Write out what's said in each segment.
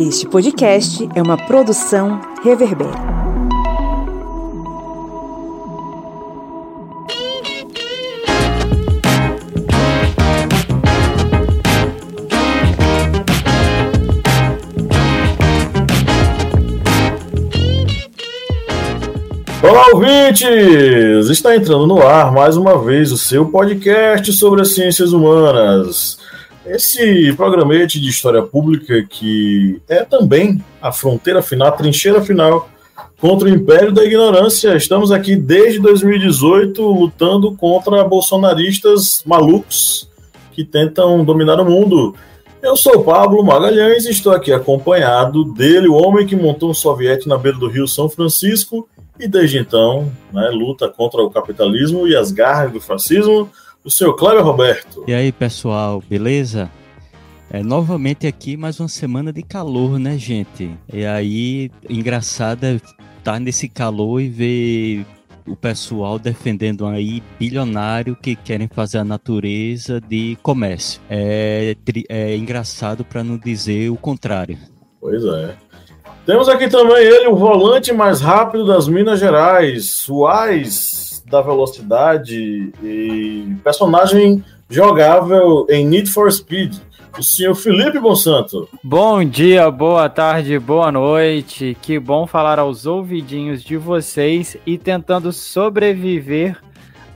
Este podcast é uma produção Reverber. Olá, ouvintes! Está entrando no ar mais uma vez o seu podcast sobre as ciências humanas. Esse programete de história pública que é também a fronteira final, a trincheira final contra o império da ignorância. Estamos aqui desde 2018 lutando contra bolsonaristas malucos que tentam dominar o mundo. Eu sou Pablo Magalhães e estou aqui acompanhado dele, o homem que montou um soviete na beira do rio São Francisco e desde então né, luta contra o capitalismo e as garras do fascismo, o seu Cléber Roberto. E aí, pessoal, beleza? É, novamente aqui, mais uma semana de calor, né, gente? E aí, engraçado é estar tá nesse calor e ver o pessoal defendendo aí bilionário que querem fazer a natureza de comércio. É, é engraçado para não dizer o contrário. Pois é. Temos aqui também ele, o volante mais rápido das Minas Gerais, o AIS da velocidade e personagem jogável em Need for Speed, o senhor Felipe Monsanto. Bom dia, boa tarde, boa noite. Que bom falar aos ouvidinhos de vocês e tentando sobreviver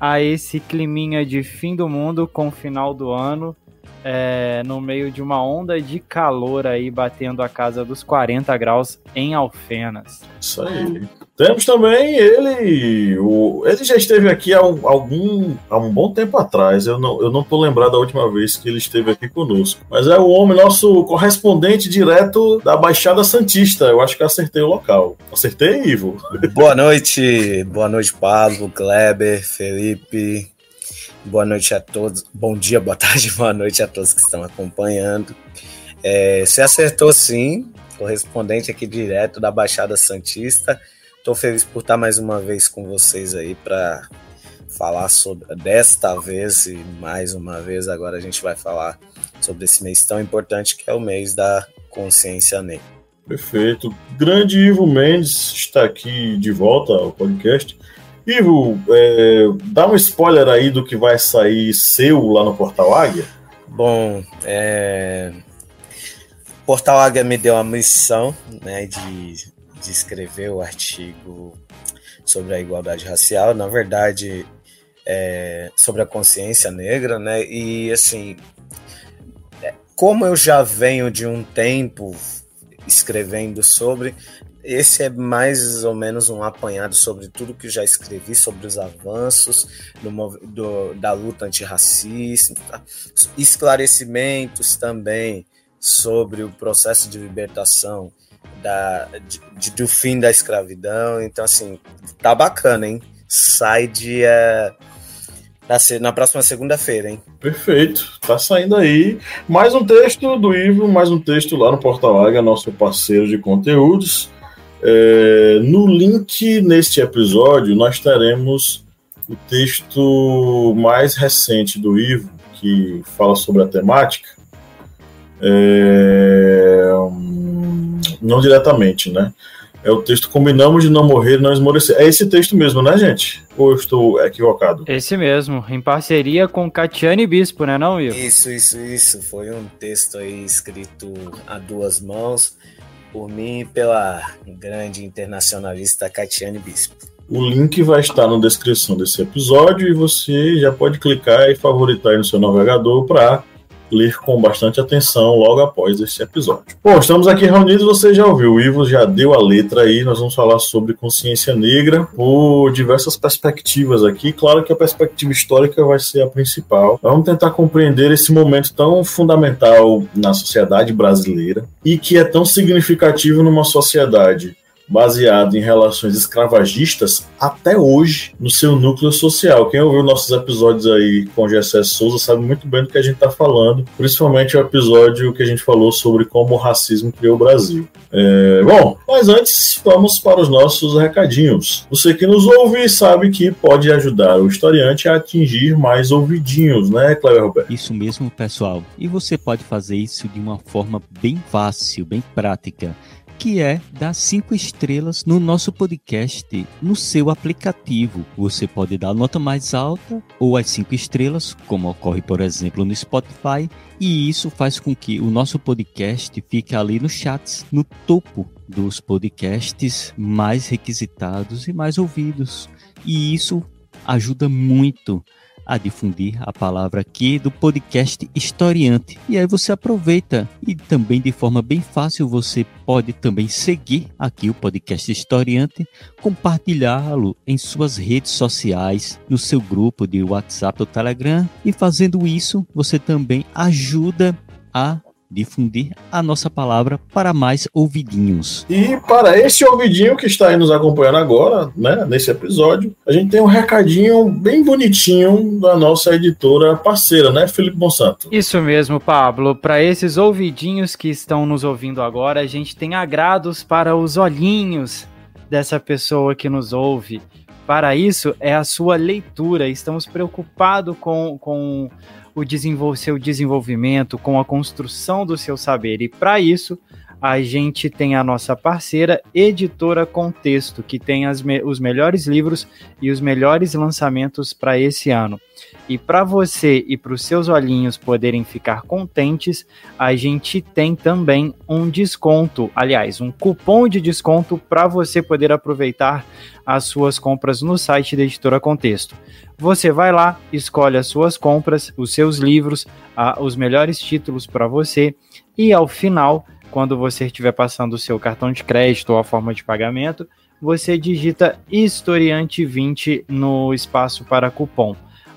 a esse climinha de fim do mundo com o final do ano é, no meio de uma onda de calor aí batendo a casa dos 40 graus em Alfenas. Isso aí. Temos também ele, o, ele já esteve aqui há um, algum, há um bom tempo atrás, eu não, eu não tô lembrado da última vez que ele esteve aqui conosco, mas é o homem, nosso correspondente direto da Baixada Santista, eu acho que acertei o local. Acertei, Ivo? Boa noite, boa noite, Pablo, Kleber, Felipe, Boa noite a todos. Bom dia, boa tarde, boa noite a todos que estão acompanhando. É, você acertou sim, correspondente aqui direto da Baixada Santista. Estou feliz por estar mais uma vez com vocês aí para falar sobre desta vez e mais uma vez agora a gente vai falar sobre esse mês tão importante que é o mês da consciência negra. Perfeito. Grande Ivo Mendes está aqui de volta ao podcast. Ivo, é, dá um spoiler aí do que vai sair seu lá no Portal Águia. Bom, é... Portal Águia me deu a missão né, de, de escrever o artigo sobre a igualdade racial, na verdade, é, sobre a consciência negra, né? E assim, é, como eu já venho de um tempo escrevendo sobre, esse é mais ou menos um apanhado sobre tudo que já escrevi sobre os avanços do, do, da luta antirracista, esclarecimentos também sobre o processo de libertação da, de, de, do fim da escravidão. Então, assim, tá bacana, hein? Sai dia. Na próxima segunda-feira, hein? Perfeito, tá saindo aí mais um texto do Ivo, mais um texto lá no Portal Águia, nosso parceiro de conteúdos. É, no link neste episódio, nós teremos o texto mais recente do Ivo, que fala sobre a temática. É, não diretamente, né? É o texto Combinamos de Não Morrer e Não Esmorecer. É esse texto mesmo, né, gente? Ou eu estou equivocado? Esse mesmo, em parceria com Catiane Bispo, né, não, Ivo? Isso, isso, isso. Foi um texto aí escrito a duas mãos por mim e pela grande internacionalista Catiane Bispo. O link vai estar na descrição desse episódio e você já pode clicar e favoritar aí no seu navegador para ler com bastante atenção logo após esse episódio. Bom, estamos aqui reunidos, você já ouviu, o Ivo já deu a letra aí, nós vamos falar sobre consciência negra por diversas perspectivas aqui. Claro que a perspectiva histórica vai ser a principal. Vamos tentar compreender esse momento tão fundamental na sociedade brasileira e que é tão significativo numa sociedade baseado em relações escravagistas até hoje no seu núcleo social. Quem ouviu nossos episódios aí com Gessé Souza sabe muito bem do que a gente está falando, principalmente o episódio que a gente falou sobre como o racismo criou o Brasil. É, bom, mas antes vamos para os nossos recadinhos. Você que nos ouve sabe que pode ajudar o historiante a atingir mais ouvidinhos, né, Cleber Roberto? Isso mesmo, pessoal. E você pode fazer isso de uma forma bem fácil, bem prática que é dar cinco estrelas no nosso podcast no seu aplicativo. Você pode dar a nota mais alta ou as cinco estrelas, como ocorre, por exemplo, no Spotify, e isso faz com que o nosso podcast fique ali nos chats, no topo dos podcasts mais requisitados e mais ouvidos. E isso ajuda muito a difundir a palavra aqui do podcast Historiante. E aí você aproveita e também de forma bem fácil você pode também seguir aqui o podcast Historiante, compartilhá-lo em suas redes sociais, no seu grupo de WhatsApp ou Telegram e fazendo isso você também ajuda a difundir a nossa palavra para mais ouvidinhos. E para esse ouvidinho que está aí nos acompanhando agora, né, nesse episódio, a gente tem um recadinho bem bonitinho da nossa editora parceira, né, Felipe Monsanto? Isso mesmo, Pablo. Para esses ouvidinhos que estão nos ouvindo agora, a gente tem agrados para os olhinhos dessa pessoa que nos ouve. Para isso, é a sua leitura. Estamos preocupados com, com o desenvol seu desenvolvimento, com a construção do seu saber. E para isso, a gente tem a nossa parceira Editora Contexto, que tem me os melhores livros e os melhores lançamentos para esse ano. E para você e para os seus olhinhos poderem ficar contentes, a gente tem também um desconto, aliás, um cupom de desconto para você poder aproveitar as suas compras no site da Editora Contexto. Você vai lá, escolhe as suas compras, os seus livros, os melhores títulos para você e ao final, quando você estiver passando o seu cartão de crédito ou a forma de pagamento, você digita historiante 20 no espaço para cupom.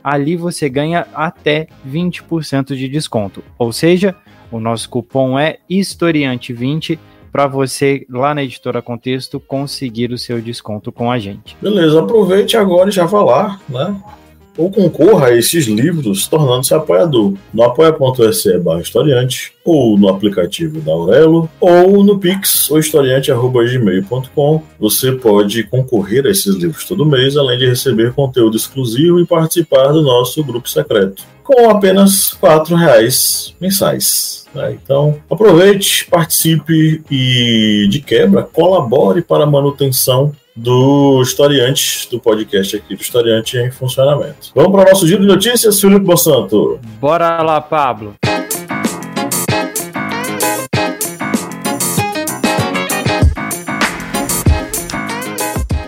Ali você ganha até 20% de desconto. Ou seja, o nosso cupom é historiante 20 para você lá na editora Contexto conseguir o seu desconto com a gente. Beleza, aproveite agora e já vá lá, né? Ou concorra a esses livros tornando-se apoiador no apoia.se barra historiante, ou no aplicativo da Aurelo, ou no Pix, ou historiante.gmail.com. Você pode concorrer a esses livros todo mês, além de receber conteúdo exclusivo e participar do nosso grupo secreto, com apenas R$ reais mensais. Né? Então, aproveite, participe e, de quebra, colabore para a manutenção do historiante do podcast aqui, do historiante em funcionamento. Vamos para o nosso giro de notícias, Felipe Bossanto. Bora lá, Pablo.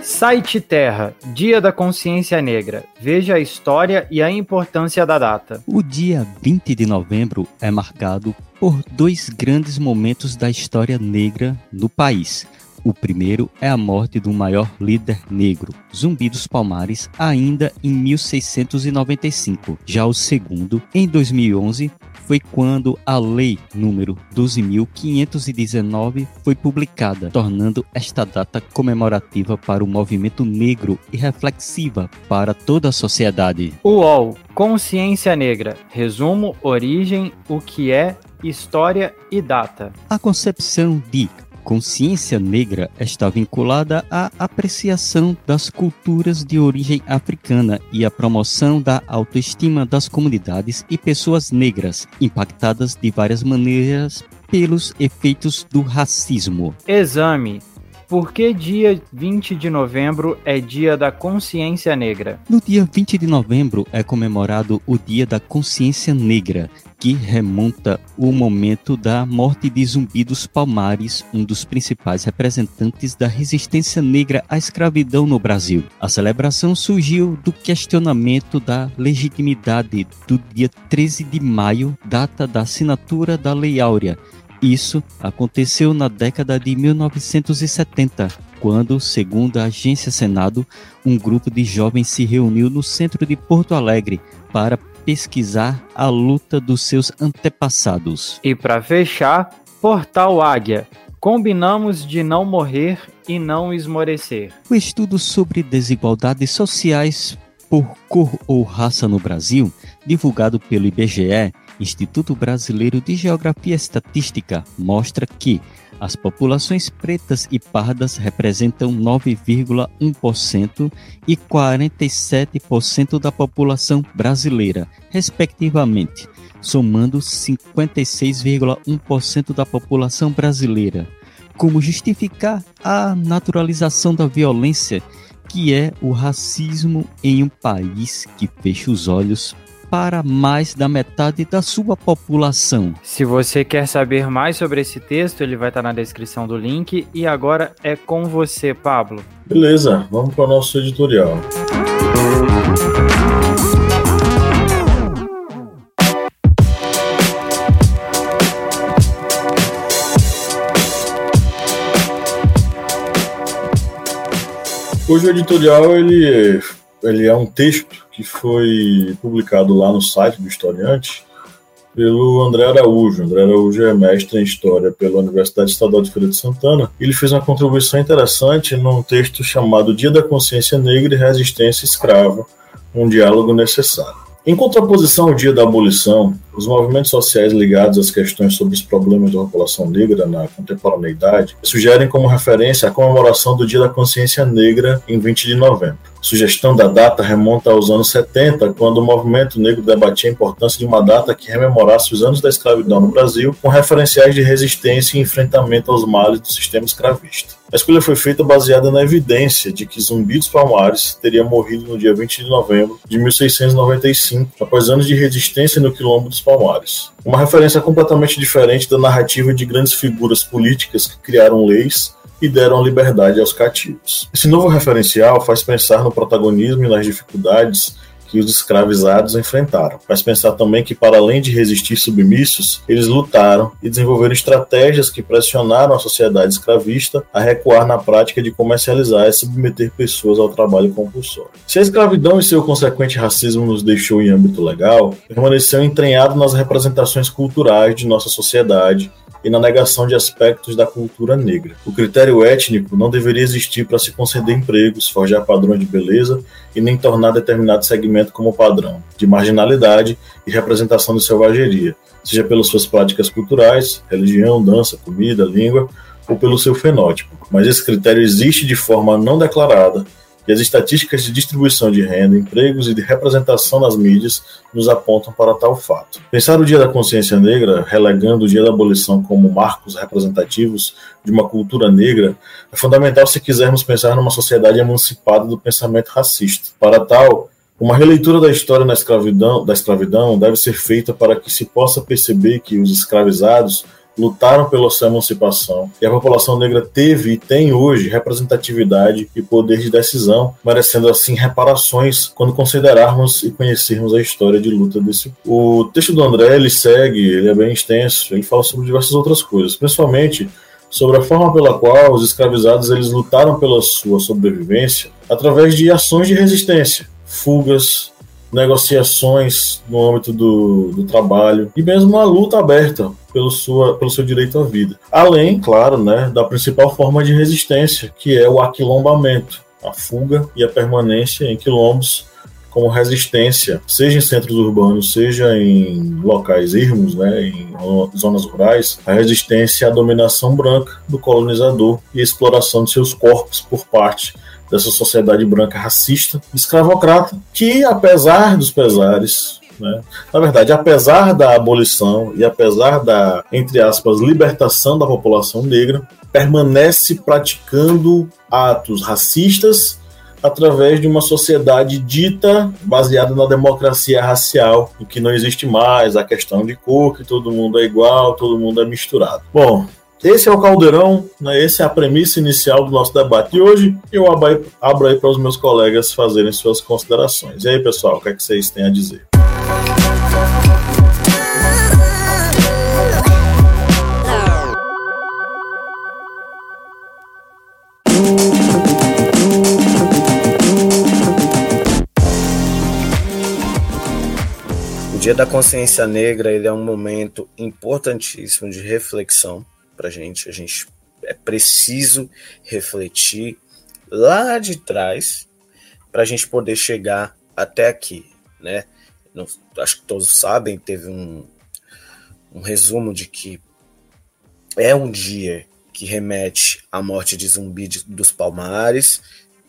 Site Terra, Dia da Consciência Negra. Veja a história e a importância da data. O dia 20 de novembro é marcado por dois grandes momentos da história negra no país. O primeiro é a morte do maior líder negro, Zumbi dos Palmares, ainda em 1695. Já o segundo, em 2011, foi quando a Lei número 12.519 foi publicada, tornando esta data comemorativa para o movimento negro e reflexiva para toda a sociedade. UOL Consciência Negra. Resumo, origem, o que é, história e data. A concepção de consciência negra está vinculada à apreciação das culturas de origem africana e à promoção da autoestima das comunidades e pessoas negras, impactadas de várias maneiras pelos efeitos do racismo. Exame. Por que dia 20 de novembro é Dia da Consciência Negra? No dia 20 de novembro é comemorado o Dia da Consciência Negra, que remonta o momento da morte de Zumbi dos Palmares, um dos principais representantes da resistência negra à escravidão no Brasil. A celebração surgiu do questionamento da legitimidade do dia 13 de maio, data da assinatura da Lei Áurea. Isso aconteceu na década de 1970, quando, segundo a agência Senado, um grupo de jovens se reuniu no centro de Porto Alegre para pesquisar a luta dos seus antepassados. E para fechar, Portal Águia. Combinamos de não morrer e não esmorecer. O estudo sobre desigualdades sociais por cor ou raça no Brasil, divulgado pelo IBGE, Instituto Brasileiro de Geografia e Estatística, mostra que as populações pretas e pardas representam 9,1% e 47% da população brasileira, respectivamente, somando 56,1% da população brasileira. Como justificar a naturalização da violência, que é o racismo em um país que fecha os olhos para mais da metade da sua população. Se você quer saber mais sobre esse texto, ele vai estar na descrição do link. E agora é com você, Pablo. Beleza, vamos para o nosso editorial. Hoje o editorial ele, ele é um texto que foi publicado lá no site do historiante pelo André Araújo. André Araújo é mestre em História pela Universidade Estadual de Feira de Santana. Ele fez uma contribuição interessante num texto chamado Dia da Consciência Negra e Resistência Escrava, um diálogo necessário. Em contraposição ao dia da abolição, os movimentos sociais ligados às questões sobre os problemas da população negra na contemporaneidade sugerem como referência a comemoração do Dia da Consciência Negra em 20 de novembro. A sugestão da data remonta aos anos 70, quando o movimento negro debatia a importância de uma data que rememorasse os anos da escravidão no Brasil, com referenciais de resistência e enfrentamento aos males do sistema escravista. A escolha foi feita baseada na evidência de que Zumbi dos Palmares teria morrido no dia 20 de novembro de 1695, após anos de resistência no Quilombo dos Palmares. Uma referência completamente diferente da narrativa de grandes figuras políticas que criaram leis e deram liberdade aos cativos. Esse novo referencial faz pensar no protagonismo e nas dificuldades que os escravizados enfrentaram. Faz pensar também que, para além de resistir submissos, eles lutaram e desenvolveram estratégias que pressionaram a sociedade escravista a recuar na prática de comercializar e submeter pessoas ao trabalho compulsório. Se a escravidão e seu consequente racismo nos deixou em âmbito legal, permaneceu entranhado nas representações culturais de nossa sociedade e na negação de aspectos da cultura negra. O critério étnico não deveria existir para se conceder empregos, forjar padrões de beleza e nem tornar determinado segmento como padrão de marginalidade e representação de selvageria, seja pelas suas práticas culturais, religião, dança, comida, língua ou pelo seu fenótipo. Mas esse critério existe de forma não declarada e as estatísticas de distribuição de renda, empregos e de representação nas mídias nos apontam para tal fato. Pensar o Dia da Consciência Negra, relegando o Dia da Abolição como marcos representativos de uma cultura negra, é fundamental se quisermos pensar numa sociedade emancipada do pensamento racista. Para tal, uma releitura da história da escravidão, da escravidão deve ser feita para que se possa perceber que os escravizados lutaram pela sua emancipação e a população negra teve e tem hoje representatividade e poder de decisão, merecendo assim reparações quando considerarmos e conhecermos a história de luta desse. O texto do André ele segue, ele é bem extenso, ele fala sobre diversas outras coisas, principalmente sobre a forma pela qual os escravizados eles lutaram pela sua sobrevivência através de ações de resistência, fugas, negociações no âmbito do, do trabalho e mesmo uma luta aberta pelo, sua, pelo seu direito à vida. Além, claro, né, da principal forma de resistência, que é o aquilombamento, a fuga e a permanência em quilombos como resistência, seja em centros urbanos, seja em locais ermos, né, em zonas rurais, a resistência à dominação branca do colonizador e exploração de seus corpos por parte dessa sociedade branca racista, escravocrata, que apesar dos pesares, né? Na verdade, apesar da abolição e apesar da, entre aspas, libertação da população negra, permanece praticando atos racistas através de uma sociedade dita baseada na democracia racial, em que não existe mais a questão de cor, que todo mundo é igual, todo mundo é misturado. Bom, esse é o caldeirão, né? essa é a premissa inicial do nosso debate de hoje. Eu abro aí para os meus colegas fazerem suas considerações. E aí, pessoal, o que, é que vocês têm a dizer? O Dia da Consciência Negra ele é um momento importantíssimo de reflexão para gente. A gente é preciso refletir lá de trás para a gente poder chegar até aqui, né? Não, acho que todos sabem, teve um, um resumo de que é um dia que remete à morte de Zumbi de, dos Palmares,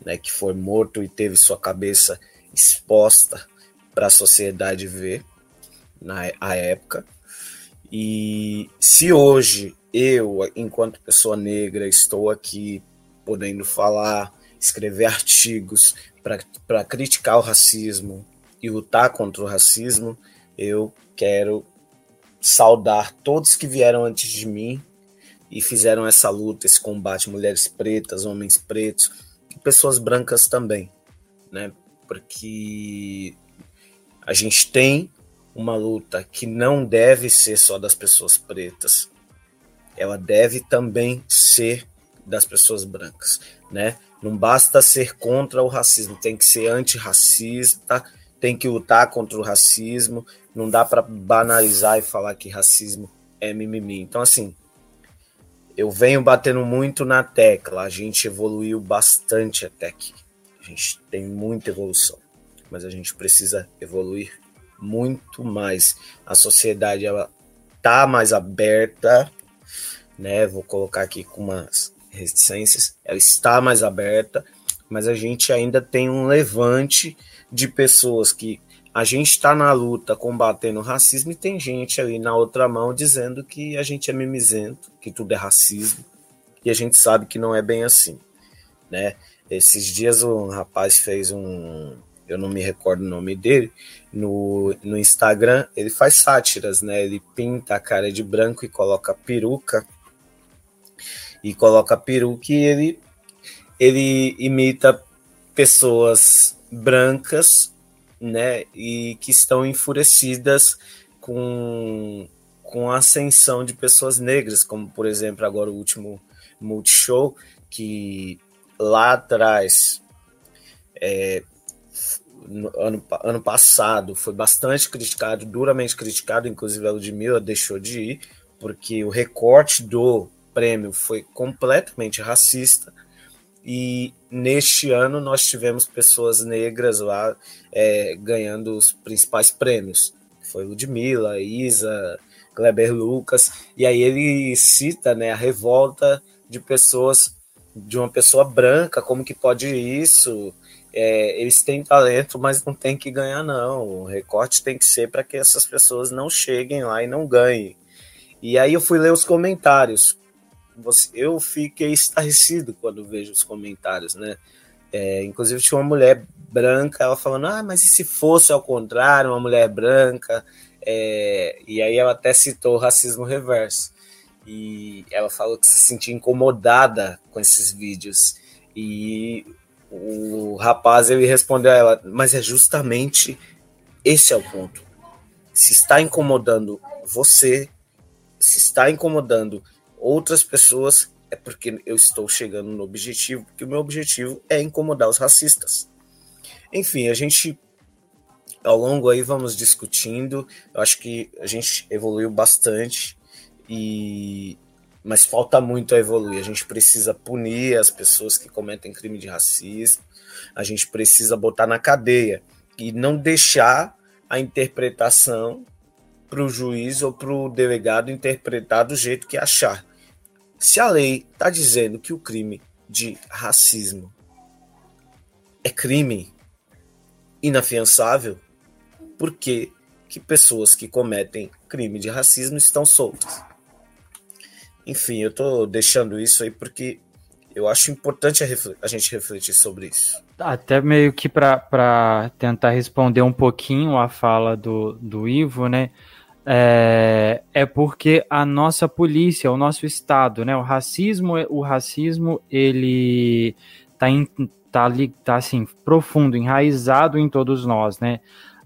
né, que foi morto e teve sua cabeça exposta para a sociedade ver na a época. E se hoje eu, enquanto pessoa negra, estou aqui podendo falar, escrever artigos para criticar o racismo e lutar contra o racismo, eu quero saudar todos que vieram antes de mim e fizeram essa luta, esse combate, mulheres pretas, homens pretos e pessoas brancas também, né? Porque a gente tem uma luta que não deve ser só das pessoas pretas, ela deve também ser das pessoas brancas, né? Não basta ser contra o racismo, tem que ser antirracista, tem que lutar contra o racismo, não dá para banalizar e falar que racismo é mimimi. Então, assim, eu venho batendo muito na tecla, a gente evoluiu bastante até aqui. A gente tem muita evolução, mas a gente precisa evoluir muito mais. A sociedade ela tá mais aberta, né? Vou colocar aqui com umas reticências, ela está mais aberta, mas a gente ainda tem um levante de pessoas que a gente está na luta combatendo o racismo e tem gente ali na outra mão dizendo que a gente é mimizento, que tudo é racismo, e a gente sabe que não é bem assim, né? Esses dias um rapaz fez um, eu não me recordo o nome dele, no, no Instagram, ele faz sátiras, né? Ele pinta a cara de branco e coloca peruca e coloca peruca ele, ele imita pessoas brancas, né, e que estão enfurecidas com, com a ascensão de pessoas negras, como por exemplo agora o último Multishow, que lá atrás, é, no, ano, ano passado, foi bastante criticado, duramente criticado, inclusive a Ludmilla deixou de ir, porque o recorte do prêmio foi completamente racista. E neste ano nós tivemos pessoas negras lá é, ganhando os principais prêmios. Foi Ludmilla, Isa, Kleber Lucas. E aí ele cita né, a revolta de pessoas, de uma pessoa branca, como que pode isso? É, eles têm talento, mas não tem que ganhar, não. O recorte tem que ser para que essas pessoas não cheguem lá e não ganhem. E aí eu fui ler os comentários eu fiquei estarrecido quando vejo os comentários, né? É, inclusive tinha uma mulher branca, ela falando, ah, mas e se fosse ao contrário, uma mulher branca? É, e aí ela até citou o racismo reverso. E ela falou que se sentia incomodada com esses vídeos. E o rapaz ele respondeu a ela, mas é justamente esse é o ponto. Se está incomodando você, se está incomodando outras pessoas, é porque eu estou chegando no objetivo, porque o meu objetivo é incomodar os racistas. Enfim, a gente ao longo aí vamos discutindo. Eu acho que a gente evoluiu bastante e mas falta muito a evoluir. A gente precisa punir as pessoas que cometem crime de racismo. A gente precisa botar na cadeia e não deixar a interpretação para o juiz ou para o delegado interpretar do jeito que achar. Se a lei está dizendo que o crime de racismo é crime inafiançável, por que, que pessoas que cometem crime de racismo estão soltas? Enfim, eu estou deixando isso aí porque eu acho importante a, a, gente refletir sobre isso. Até meio que para tentar responder um pouquinho a fala do, do Ivo, né? É, é porque a nossa polícia, o nosso estado, né, o racismo, o racismo, ele tá, tá, tá assim profundo, enraizado em todos nós, né?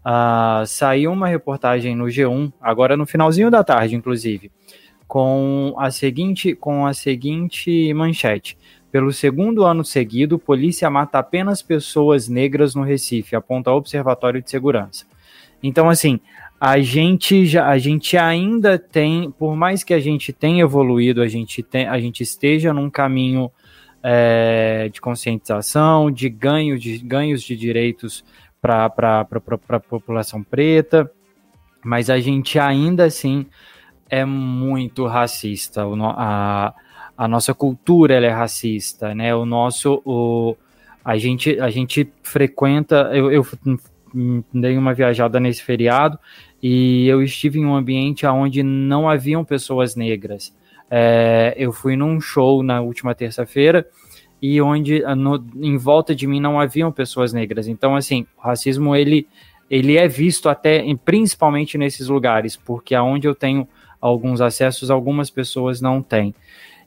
Uh, saiu uma reportagem no G1, agora no finalzinho da tarde, inclusive, com a seguinte, com a seguinte manchete. Pelo segundo ano seguido, polícia mata apenas pessoas negras no Recife, aponta o Observatório de Segurança. Então, assim, a gente já, a gente ainda tem, por mais que a gente tenha evoluído, a gente, tem, a gente esteja num caminho é, de conscientização, de ganho de ganhos de direitos para a população preta, mas a gente ainda assim é muito racista. A, a nossa cultura é racista, né? O nosso, o, a gente, a gente frequenta. Eu, eu dei uma viajada nesse feriado e eu estive em um ambiente onde não haviam pessoas negras. É, eu fui num show na última terça-feira e onde no, em volta de mim não haviam pessoas negras. Então, assim, o racismo ele, ele é visto até, principalmente nesses lugares, porque aonde eu tenho alguns acessos, algumas pessoas não têm.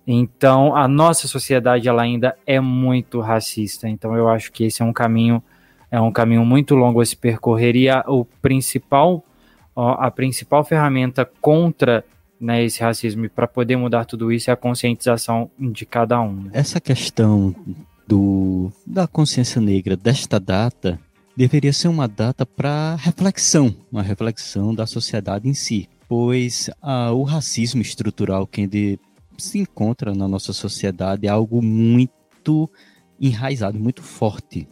Então, a nossa sociedade ela ainda é muito racista. Então, eu acho que esse é um caminho é um caminho muito longo a se percorrer e a, o principal a principal ferramenta contra né, esse racismo e para poder mudar tudo isso é a conscientização de cada um. Né? Essa questão do, da consciência negra desta data deveria ser uma data para reflexão, uma reflexão da sociedade em si, pois ah, o racismo estrutural que ele se encontra na nossa sociedade é algo muito enraizado, muito forte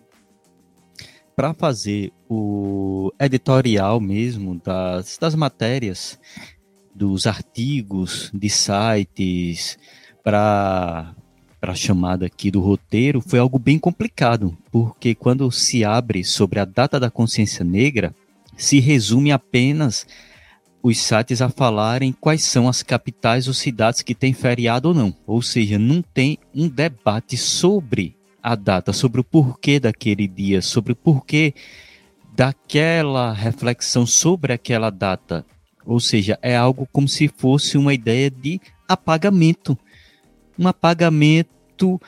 para fazer o editorial mesmo das, das matérias, dos artigos de sites, para a chamada aqui do roteiro, foi algo bem complicado, porque quando se abre sobre a data da consciência negra, se resume apenas os sites a falarem quais são as capitais ou cidades que têm feriado ou não. Ou seja, não tem um debate sobre a data, sobre o porquê daquele dia, sobre o porquê daquela reflexão sobre aquela data. Ou seja, é algo como se fosse uma ideia de apagamento. Um apagamento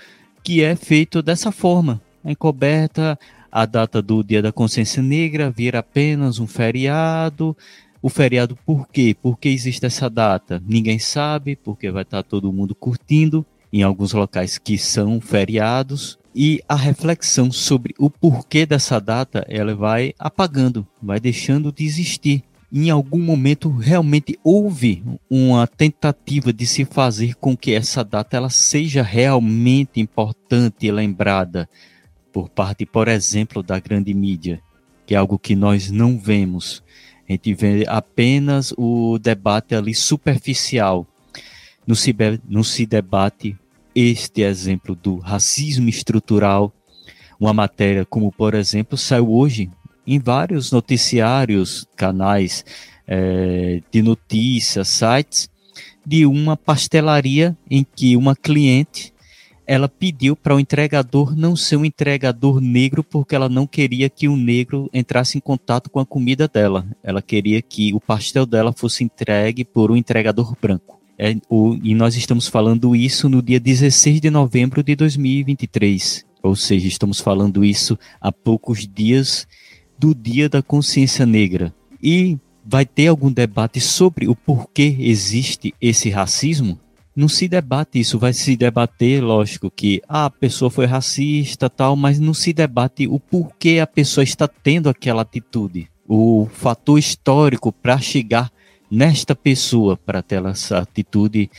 que é feito dessa forma. Encoberta a data do Dia da Consciência Negra vira apenas um feriado. O feriado por quê? Por que existe essa data? Ninguém sabe, porque vai estar todo mundo curtindo em alguns locais que são feriados e a reflexão sobre o porquê dessa data ela vai apagando, vai deixando de existir. Em algum momento realmente houve uma tentativa de se fazer com que essa data ela seja realmente importante e lembrada por parte, por exemplo, da grande mídia, que é algo que nós não vemos. A gente vê apenas o debate ali superficial. Não se, não se debate este exemplo do racismo estrutural, uma matéria como, por exemplo, saiu hoje em vários noticiários, canais é, de notícias, sites, de uma pastelaria em que uma cliente ela pediu para o entregador não ser um entregador negro porque ela não queria que o negro entrasse em contato com a comida dela. Ela queria que o pastel dela fosse entregue por um entregador branco. É, o, e nós estamos falando isso no dia 16 de novembro de 2023. Ou seja, estamos falando isso há poucos dias do Dia da Consciência Negra. E vai ter algum debate sobre o porquê existe esse racismo? Não se debate isso, vai se debater, lógico, que ah, a pessoa foi racista, tal, mas não se debate o porquê a pessoa está tendo aquela atitude. O fator histórico para chegar nesta pessoa para ter essa atitude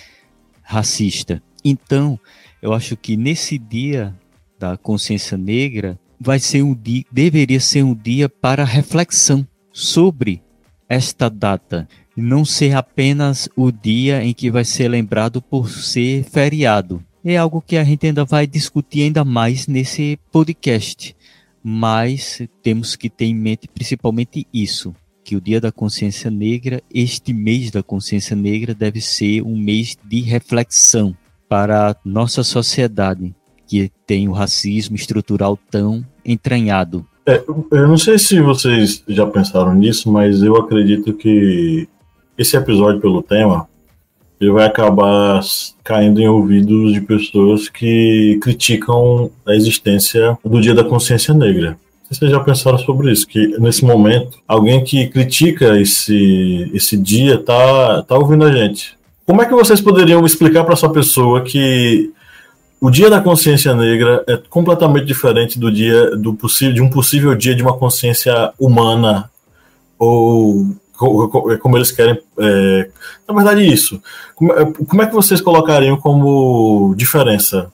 racista. Então, eu acho que nesse dia da consciência negra vai ser um dia, deveria ser um dia para reflexão sobre esta data, não ser apenas o dia em que vai ser lembrado por ser feriado. É algo que a gente ainda vai discutir ainda mais nesse podcast, mas temos que ter em mente principalmente isso, que o Dia da Consciência Negra, este mês da Consciência Negra, deve ser um mês de reflexão para a nossa sociedade, que tem o racismo estrutural tão entranhado. É, eu não sei se vocês já pensaram nisso, mas eu acredito que esse episódio, pelo tema, ele vai acabar caindo em ouvidos de pessoas que criticam a existência do Dia da Consciência Negra vocês já pensaram sobre isso, que nesse momento, alguém que critica esse, esse dia tá, tá ouvindo a gente. Como é que vocês poderiam explicar para essa pessoa que o dia da consciência negra é completamente diferente do dia do possível de um possível dia de uma consciência humana ou como eles querem. É, na verdade, isso. Como, é, é que vocês colocariam como diferença?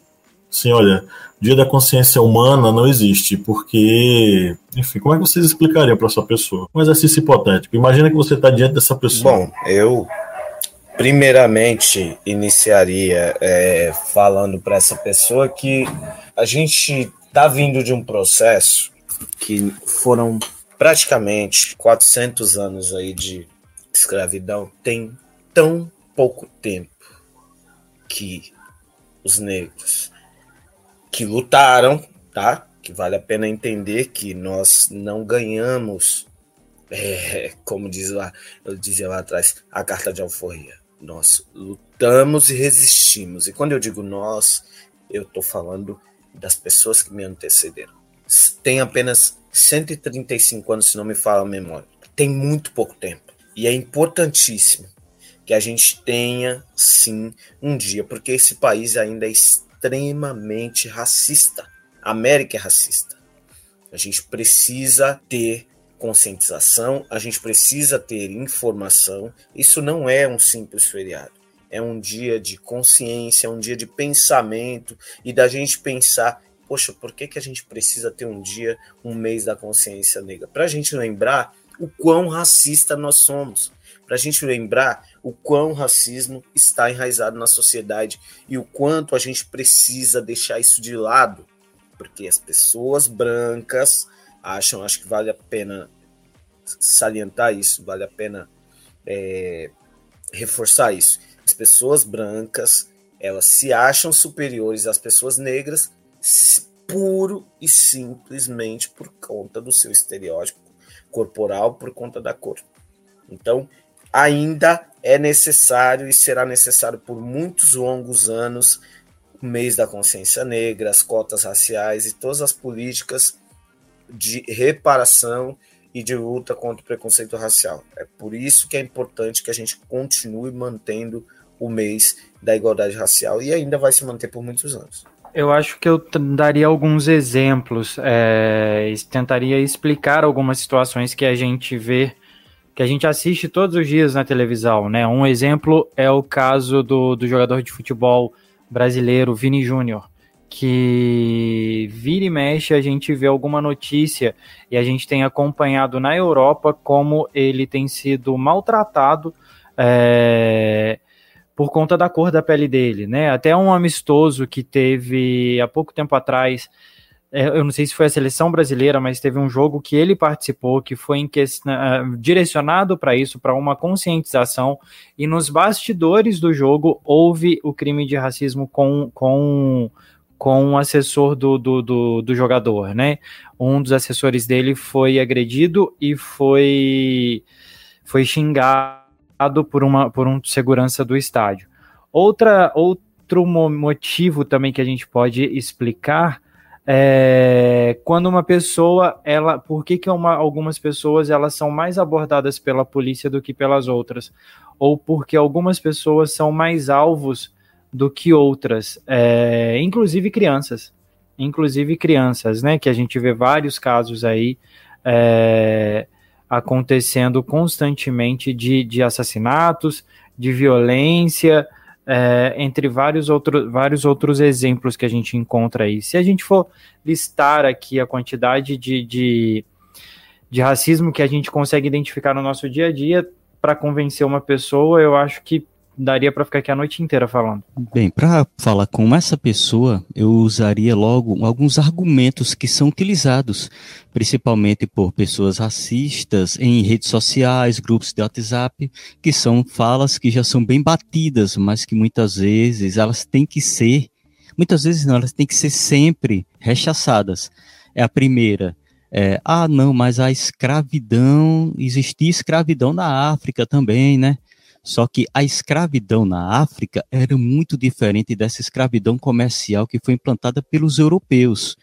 Sim, olha, Dia da Consciência Humana não existe, porque. Enfim, como é que vocês explicariam para essa pessoa? Um exercício hipotético. Imagina que você está diante dessa pessoa. Bom, eu primeiramente iniciaria é, falando para essa pessoa que a gente está vindo de um processo que foram praticamente 400 anos aí de escravidão, tem tão pouco tempo que os negros que lutaram, tá? Que vale a pena entender que nós não ganhamos, é, como diz lá, eu dizia lá atrás, a carta de alforria. Nós lutamos e resistimos. E quando eu digo nós, eu estou falando das pessoas que me antecederam. Tem apenas 135 anos, se não me fala a memória. Tem muito pouco tempo. E é importantíssimo que a gente tenha, sim, um dia, porque esse país ainda é extremamente racista. A América é racista. A gente precisa ter conscientização, a gente precisa ter informação. Isso não é um simples feriado. É um dia de consciência, é um dia de pensamento e da gente pensar poxa, por que, que a gente precisa ter um dia, um mês da consciência negra? Para a gente lembrar o quão racista nós somos, para a gente lembrar o quão racismo está enraizado na sociedade e o quanto a gente precisa deixar isso de lado, porque as pessoas brancas acham, acho que vale a pena salientar isso, vale a pena é, reforçar isso. As pessoas brancas elas se acham superiores às pessoas negras puro e simplesmente por conta do seu estereótipo corporal, por conta da cor. Então, ainda é necessário e será necessário por muitos longos anos o mês da consciência negra, as cotas raciais e todas as políticas de reparação e de luta contra o preconceito racial. É por isso que é importante que a gente continue mantendo o mês da igualdade racial e ainda vai se manter por muitos anos. Eu acho que eu daria alguns exemplos, é, tentaria explicar algumas situações que a gente vê, que a gente assiste todos os dias na televisão, né? Um exemplo é o caso do, do jogador de futebol brasileiro, Vini Júnior, que vira e mexe a gente vê alguma notícia e a gente tem acompanhado na Europa como ele tem sido maltratado é, por conta da cor da pele dele, né? Até um amistoso que teve há pouco tempo atrás, eu não sei se foi a seleção brasileira, mas teve um jogo que ele participou que foi em uh, direcionado para isso, para uma conscientização, e nos bastidores do jogo houve o crime de racismo com, com, com um assessor do, do, do, do jogador, né? Um dos assessores dele foi agredido e foi, foi xingado por, uma, por um segurança do estádio. Outra, outro motivo também que a gente pode explicar é quando uma pessoa, ela, por que, que uma, algumas pessoas elas são mais abordadas pela polícia do que pelas outras? Ou porque algumas pessoas são mais alvos do que outras, é, inclusive crianças, inclusive crianças, né? Que a gente vê vários casos aí é, acontecendo constantemente de, de assassinatos, de violência, é, entre vários, outro, vários outros exemplos que a gente encontra aí. Se a gente for listar aqui a quantidade de, de, de racismo que a gente consegue identificar no nosso dia a dia para convencer uma pessoa, eu acho que daria para ficar aqui a noite inteira falando. Bem, para falar com essa pessoa, eu usaria logo alguns argumentos que são utilizados, principalmente por pessoas racistas em redes sociais, grupos de WhatsApp, que são falas que já são bem batidas, mas que muitas vezes elas têm que ser, muitas vezes não, elas têm que ser sempre rechaçadas. É a primeira. É, ah, não, mas a escravidão, existia escravidão na África também, né? Só que a escravidão na África era muito diferente dessa escravidão comercial que foi implantada pelos europeus.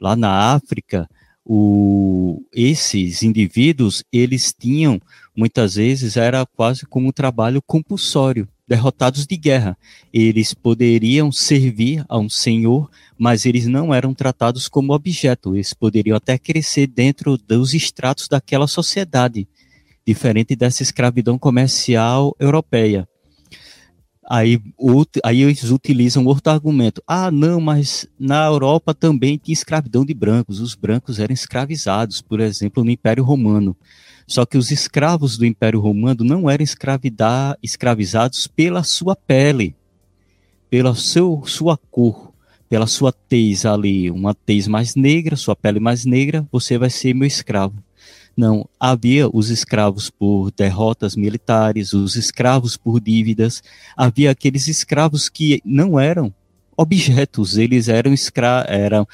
Lá na África, o, esses indivíduos, eles tinham, muitas vezes, era quase como um trabalho compulsório, derrotados de guerra. Eles poderiam servir a um senhor, mas eles não eram tratados como objeto, eles poderiam até crescer dentro dos estratos daquela sociedade diferente dessa escravidão comercial europeia. Aí, aí eles utilizam outro argumento. Ah, não, mas na Europa também tinha escravidão de brancos. Os brancos eram escravizados, por exemplo, no Império Romano. Só que os escravos do Império Romano não eram escravizados pela sua pele, pela seu, sua cor, pela sua tez ali, uma tez mais negra, sua pele mais negra, você vai ser meu escravo. Não, havia os escravos por derrotas militares, os escravos por dívidas, havia aqueles escravos que não eram objetos, eles eram, escra eram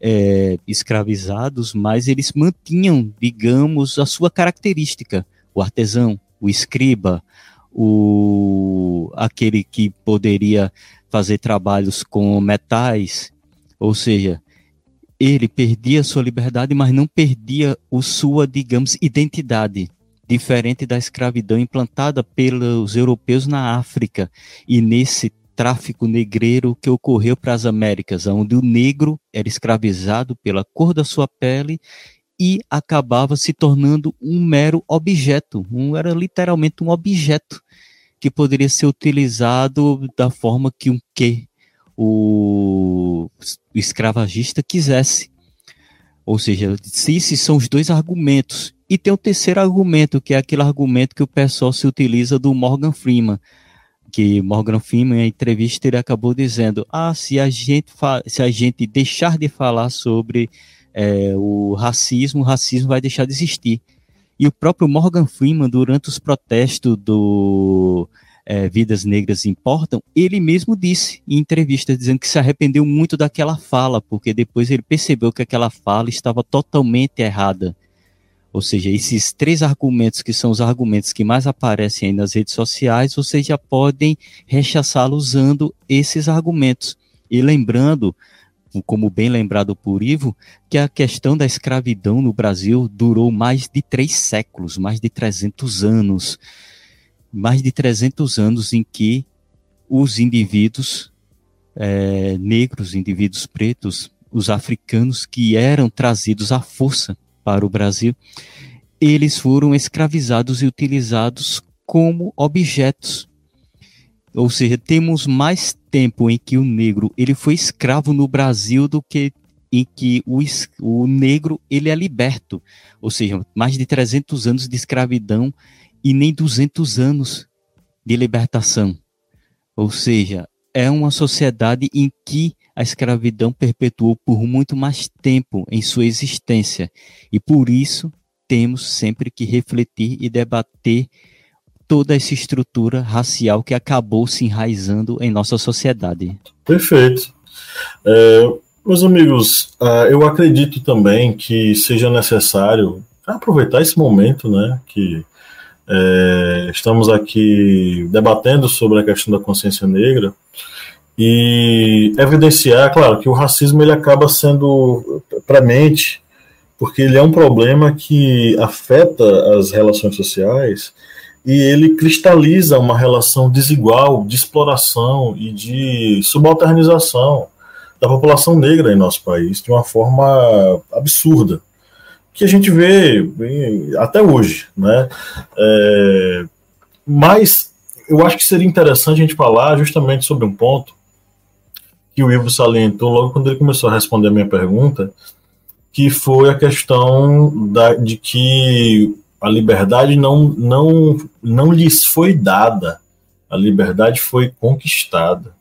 é, escravizados, mas eles mantinham, digamos, a sua característica. O artesão, o escriba, o aquele que poderia fazer trabalhos com metais, ou seja, ele perdia sua liberdade, mas não perdia o sua, digamos, identidade, diferente da escravidão implantada pelos europeus na África e nesse tráfico negreiro que ocorreu para as Américas, onde o negro era escravizado pela cor da sua pele e acabava se tornando um mero objeto, um, era literalmente um objeto que poderia ser utilizado da forma que um que o escravagista quisesse. Ou seja, esses são os dois argumentos. E tem o terceiro argumento, que é aquele argumento que o pessoal se utiliza do Morgan Freeman, que Morgan Freeman, em entrevista, ele acabou dizendo: ah, se a gente, se a gente deixar de falar sobre é, o racismo, o racismo vai deixar de existir. E o próprio Morgan Freeman, durante os protestos do é, Vidas Negras Importam, ele mesmo disse em entrevista, dizendo que se arrependeu muito daquela fala, porque depois ele percebeu que aquela fala estava totalmente errada. Ou seja, esses três argumentos que são os argumentos que mais aparecem aí nas redes sociais, vocês já podem rechaçá-lo usando esses argumentos. E lembrando, como bem lembrado por Ivo, que a questão da escravidão no Brasil durou mais de três séculos, mais de 300 anos. Mais de 300 anos em que os indivíduos é, negros, indivíduos pretos, os africanos que eram trazidos à força para o Brasil, eles foram escravizados e utilizados como objetos. Ou seja, temos mais tempo em que o negro ele foi escravo no Brasil do que em que o, o negro ele é liberto. Ou seja, mais de 300 anos de escravidão e nem 200 anos de libertação. Ou seja, é uma sociedade em que a escravidão perpetuou por muito mais tempo em sua existência. E por isso temos sempre que refletir e debater toda essa estrutura racial que acabou se enraizando em nossa sociedade. Perfeito. É, meus amigos, uh, eu acredito também que seja necessário aproveitar esse momento, né, que é, estamos aqui debatendo sobre a questão da consciência negra e evidenciar, claro, que o racismo ele acaba sendo premente, porque ele é um problema que afeta as relações sociais e ele cristaliza uma relação desigual de exploração e de subalternização da população negra em nosso país de uma forma absurda que a gente vê até hoje, né? É, mas eu acho que seria interessante a gente falar justamente sobre um ponto que o Ivo salientou logo quando ele começou a responder a minha pergunta, que foi a questão da, de que a liberdade não, não, não lhes foi dada, a liberdade foi conquistada.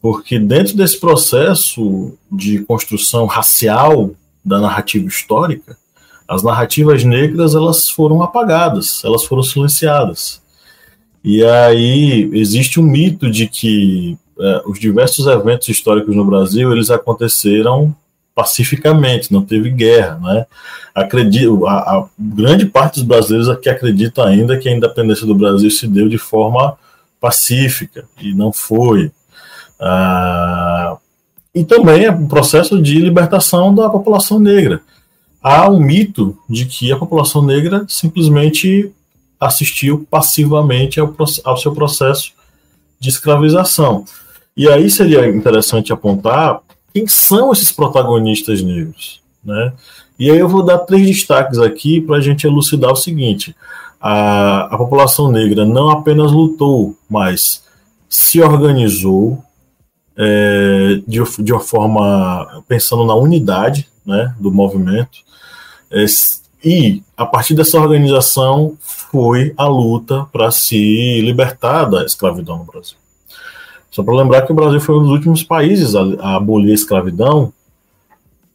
Porque dentro desse processo de construção racial da narrativa histórica, as narrativas negras elas foram apagadas, elas foram silenciadas. E aí existe um mito de que é, os diversos eventos históricos no Brasil eles aconteceram pacificamente, não teve guerra, né? Acredito, a, a grande parte dos brasileiros aqui acredita ainda que a independência do Brasil se deu de forma pacífica e não foi. Ah, e também é um processo de libertação da população negra. Há um mito de que a população negra simplesmente assistiu passivamente ao, ao seu processo de escravização. E aí seria interessante apontar quem são esses protagonistas negros, né? E aí eu vou dar três destaques aqui para a gente elucidar o seguinte: a, a população negra não apenas lutou, mas se organizou é, de, de uma forma pensando na unidade né, do movimento. É, e a partir dessa organização foi a luta para se libertar da escravidão no Brasil. Só para lembrar que o Brasil foi um dos últimos países a, a abolir a escravidão,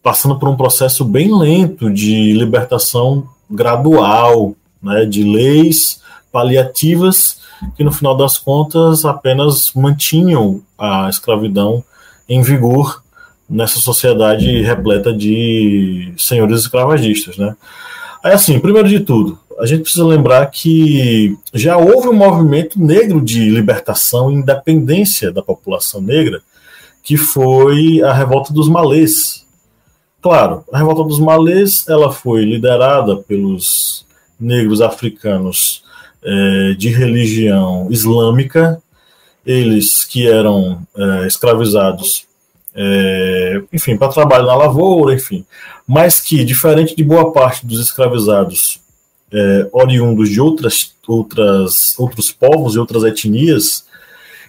passando por um processo bem lento de libertação gradual, né, de leis paliativas que no final das contas apenas mantinham a escravidão em vigor nessa sociedade repleta de senhores escravagistas, né? Aí assim, primeiro de tudo, a gente precisa lembrar que já houve um movimento negro de libertação e independência da população negra, que foi a revolta dos malês. Claro, a revolta dos malês ela foi liderada pelos negros africanos é, de religião islâmica, eles que eram é, escravizados, é, enfim, para trabalho na lavoura, enfim, mas que, diferente de boa parte dos escravizados oriundos de outras, outras, outros povos e outras etnias,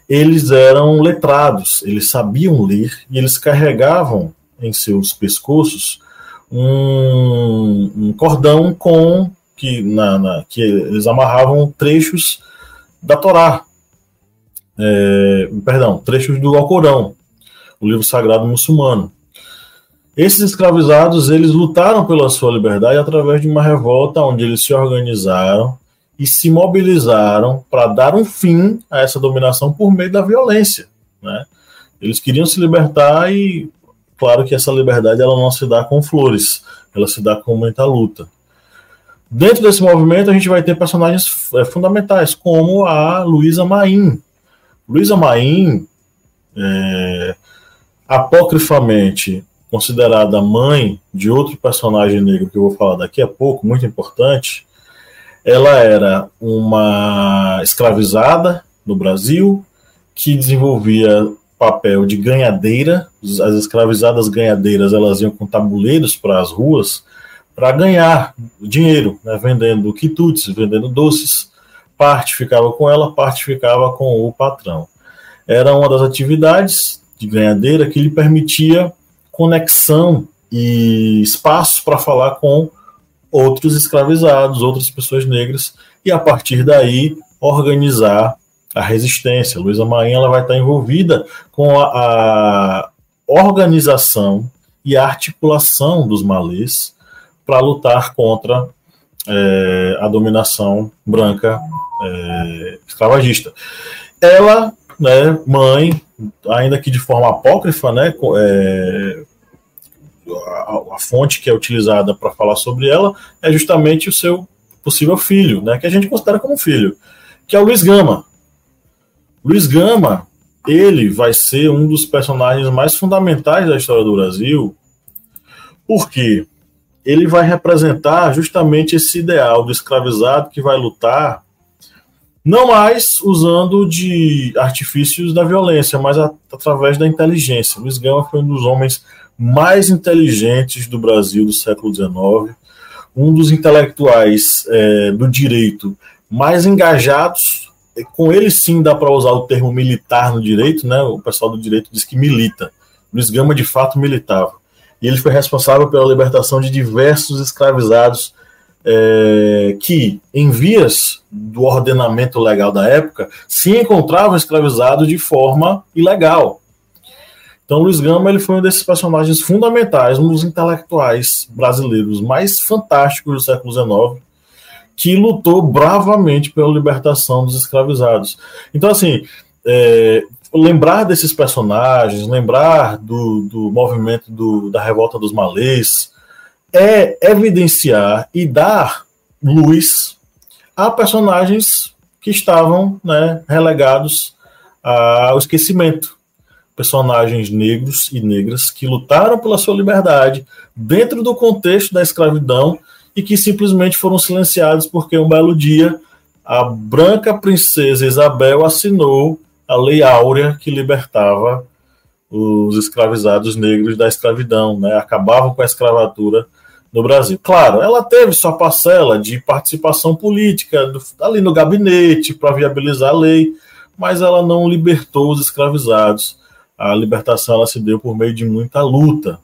eles eram letrados, eles sabiam ler e eles carregavam em seus pescoços um, um cordão com que, na, na, que eles amarravam trechos da Torá, é, perdão, trechos do Alcorão, o livro sagrado muçulmano. Esses escravizados, eles lutaram pela sua liberdade através de uma revolta onde eles se organizaram e se mobilizaram para dar um fim a essa dominação por meio da violência, né? Eles queriam se libertar e, claro que essa liberdade ela não se dá com flores, ela se dá com muita luta. Dentro desse movimento, a gente vai ter personagens é, fundamentais, como a Luísa Maim. Luísa Maim, é, apocrifamente considerada mãe de outro personagem negro que eu vou falar daqui a pouco, muito importante, ela era uma escravizada no Brasil que desenvolvia papel de ganhadeira. As escravizadas ganhadeiras elas iam com tabuleiros para as ruas para ganhar dinheiro, né, vendendo quitutes, vendendo doces. Parte ficava com ela, parte ficava com o patrão. Era uma das atividades de ganhadeira que lhe permitia conexão e espaço para falar com outros escravizados, outras pessoas negras, e a partir daí organizar a resistência. Luísa Marinha ela vai estar envolvida com a, a organização e a articulação dos malês para lutar contra é, a dominação branca é, escravagista. Ela, né, mãe, ainda que de forma apócrifa, né, é, a, a, fonte que é utilizada para falar sobre ela é justamente o seu possível filho, né, que a gente considera como filho, que é o Luiz Gama. Luiz Gama, ele vai ser um dos personagens mais fundamentais da história do Brasil, porque ele vai representar justamente esse ideal do escravizado que vai lutar não mais usando de artifícios da violência, mas a, através da inteligência. Luiz Gama foi um dos homens mais inteligentes do Brasil do século XIX, um dos intelectuais é, do direito mais engajados. Com ele sim dá para usar o termo militar no direito, né? O pessoal do direito diz que milita. Luiz Gama de fato militava. E ele foi responsável pela libertação de diversos escravizados é, que, em vias do ordenamento legal da época, se encontravam escravizados de forma ilegal. Então, Luiz Gama ele foi um desses personagens fundamentais, um dos intelectuais brasileiros mais fantásticos do século XIX, que lutou bravamente pela libertação dos escravizados. Então, assim, é, lembrar desses personagens, lembrar do, do movimento do, da revolta dos malês, é evidenciar e dar luz a personagens que estavam né, relegados ao esquecimento. Personagens negros e negras que lutaram pela sua liberdade dentro do contexto da escravidão e que simplesmente foram silenciados porque um belo dia a branca princesa Isabel assinou a Lei Áurea que libertava os escravizados negros da escravidão, né? acabavam com a escravatura no Brasil. Claro, ela teve sua parcela de participação política ali no gabinete para viabilizar a lei, mas ela não libertou os escravizados. A libertação ela se deu por meio de muita luta.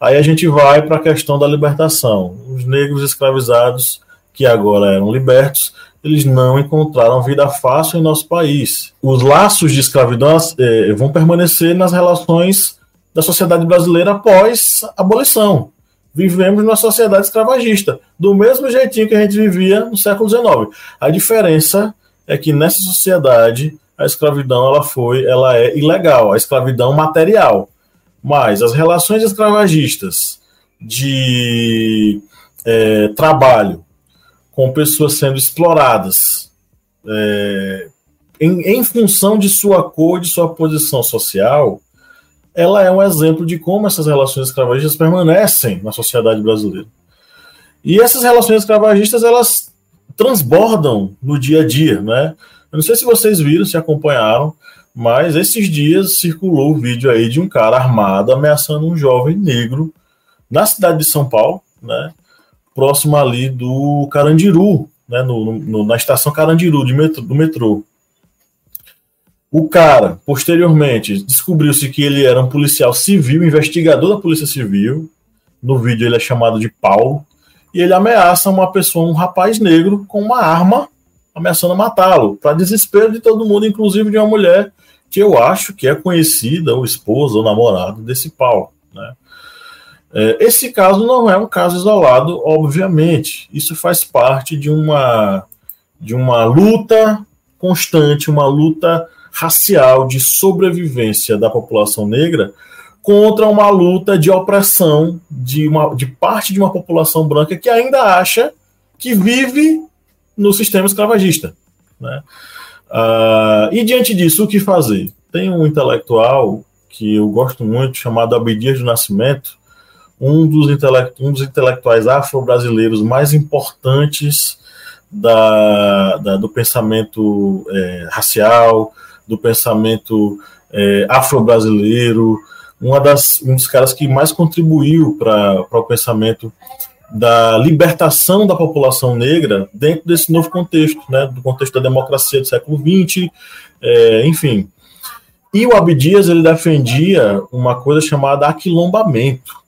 Aí a gente vai para a questão da libertação. Os negros escravizados que agora eram libertos, eles não encontraram vida fácil em nosso país. Os laços de escravidão eh, vão permanecer nas relações da sociedade brasileira após a abolição. Vivemos numa sociedade escravagista, do mesmo jeitinho que a gente vivia no século XIX. A diferença é que nessa sociedade a escravidão ela foi, ela é ilegal, a escravidão material. Mas as relações escravagistas de é, trabalho com pessoas sendo exploradas é, em, em função de sua cor, de sua posição social, ela é um exemplo de como essas relações escravagistas permanecem na sociedade brasileira. E essas relações escravagistas, elas transbordam no dia a dia, né? Eu não sei se vocês viram, se acompanharam, mas esses dias circulou o vídeo aí de um cara armado ameaçando um jovem negro na cidade de São Paulo, né? Próximo ali do Carandiru, né? No, no na estação Carandiru de metro, do metrô. O cara, posteriormente, descobriu-se que ele era um policial civil, investigador da Polícia Civil. No vídeo ele é chamado de Paulo. E ele ameaça uma pessoa, um rapaz negro, com uma arma, ameaçando matá-lo, para desespero de todo mundo, inclusive de uma mulher que eu acho que é conhecida, ou esposa, ou namorada desse Paulo. Né? É, esse caso não é um caso isolado, obviamente. Isso faz parte de uma, de uma luta constante, uma luta racial de sobrevivência da população negra contra uma luta de opressão de, uma, de parte de uma população branca que ainda acha que vive no sistema escravagista. Né? Uh, e diante disso, o que fazer? Tem um intelectual que eu gosto muito, chamado Abdias do Nascimento, um dos, intelectu um dos intelectuais afro-brasileiros mais importantes da, da do pensamento é, racial, do pensamento é, afro-brasileiro, uma das, um dos caras que mais contribuiu para o pensamento da libertação da população negra dentro desse novo contexto, né, do contexto da democracia do século XX, é, enfim. E o Abdias ele defendia uma coisa chamada aquilombamento,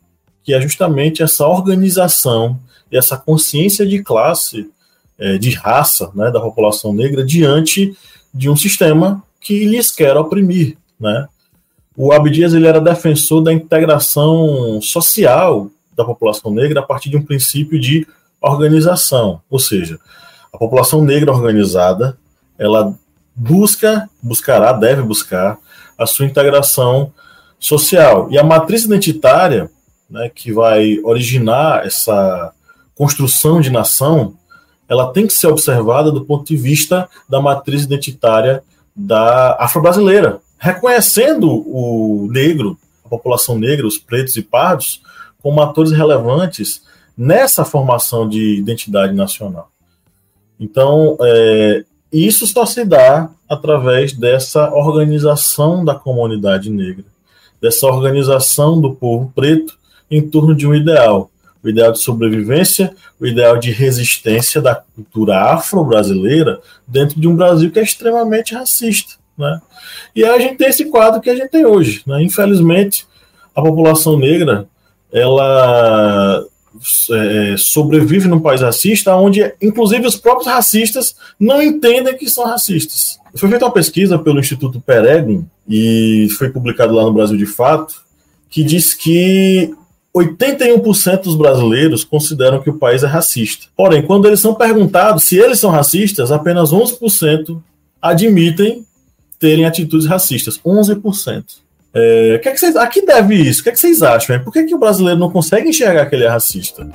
que é justamente essa organização e essa consciência de classe, é, de raça, né, da população negra diante de um sistema que lhes quer oprimir, né? O Abdias ele era defensor da integração social da população negra a partir de um princípio de organização, ou seja, a população negra organizada, ela busca, buscará, deve buscar a sua integração social. E a matriz identitária, né, que vai originar essa construção de nação, ela tem que ser observada do ponto de vista da matriz identitária da afro-brasileira, reconhecendo o negro, a população negra, os pretos e pardos, como atores relevantes nessa formação de identidade nacional. Então, é, isso só se dá através dessa organização da comunidade negra, dessa organização do povo preto em torno de um ideal, o ideal de sobrevivência, o ideal de resistência da cultura afro-brasileira dentro de um Brasil que é extremamente racista. Né? E aí a gente tem esse quadro que a gente tem hoje. Né? Infelizmente, a população negra ela é, sobrevive num país racista, onde inclusive os próprios racistas não entendem que são racistas. Foi feita uma pesquisa pelo Instituto Peregrino e foi publicado lá no Brasil de Fato, que diz que 81% dos brasileiros consideram que o país é racista. Porém, quando eles são perguntados se eles são racistas, apenas 11% admitem terem atitudes racistas. 11%. É, que é que vocês, a que deve isso? O que, é que vocês acham? Por que, que o brasileiro não consegue enxergar que ele é racista?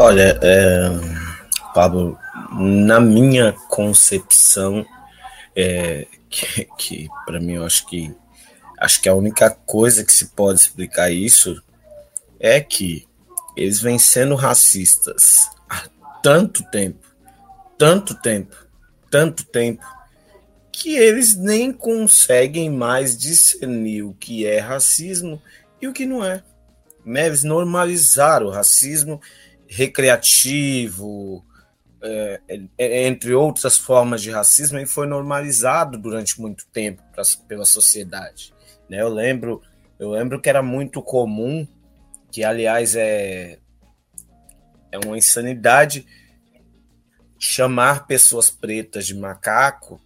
Olha, é, Pablo, na minha concepção, é, que, que para mim eu acho que acho que a única coisa que se pode explicar isso é que eles vêm sendo racistas há tanto tempo, tanto tempo, tanto tempo, que eles nem conseguem mais discernir o que é racismo e o que não é. Né? Eles normalizaram o racismo recreativo, é, é, entre outras formas de racismo, e foi normalizado durante muito tempo pra, pela sociedade. Né? Eu lembro, eu lembro que era muito comum, que aliás é é uma insanidade chamar pessoas pretas de macaco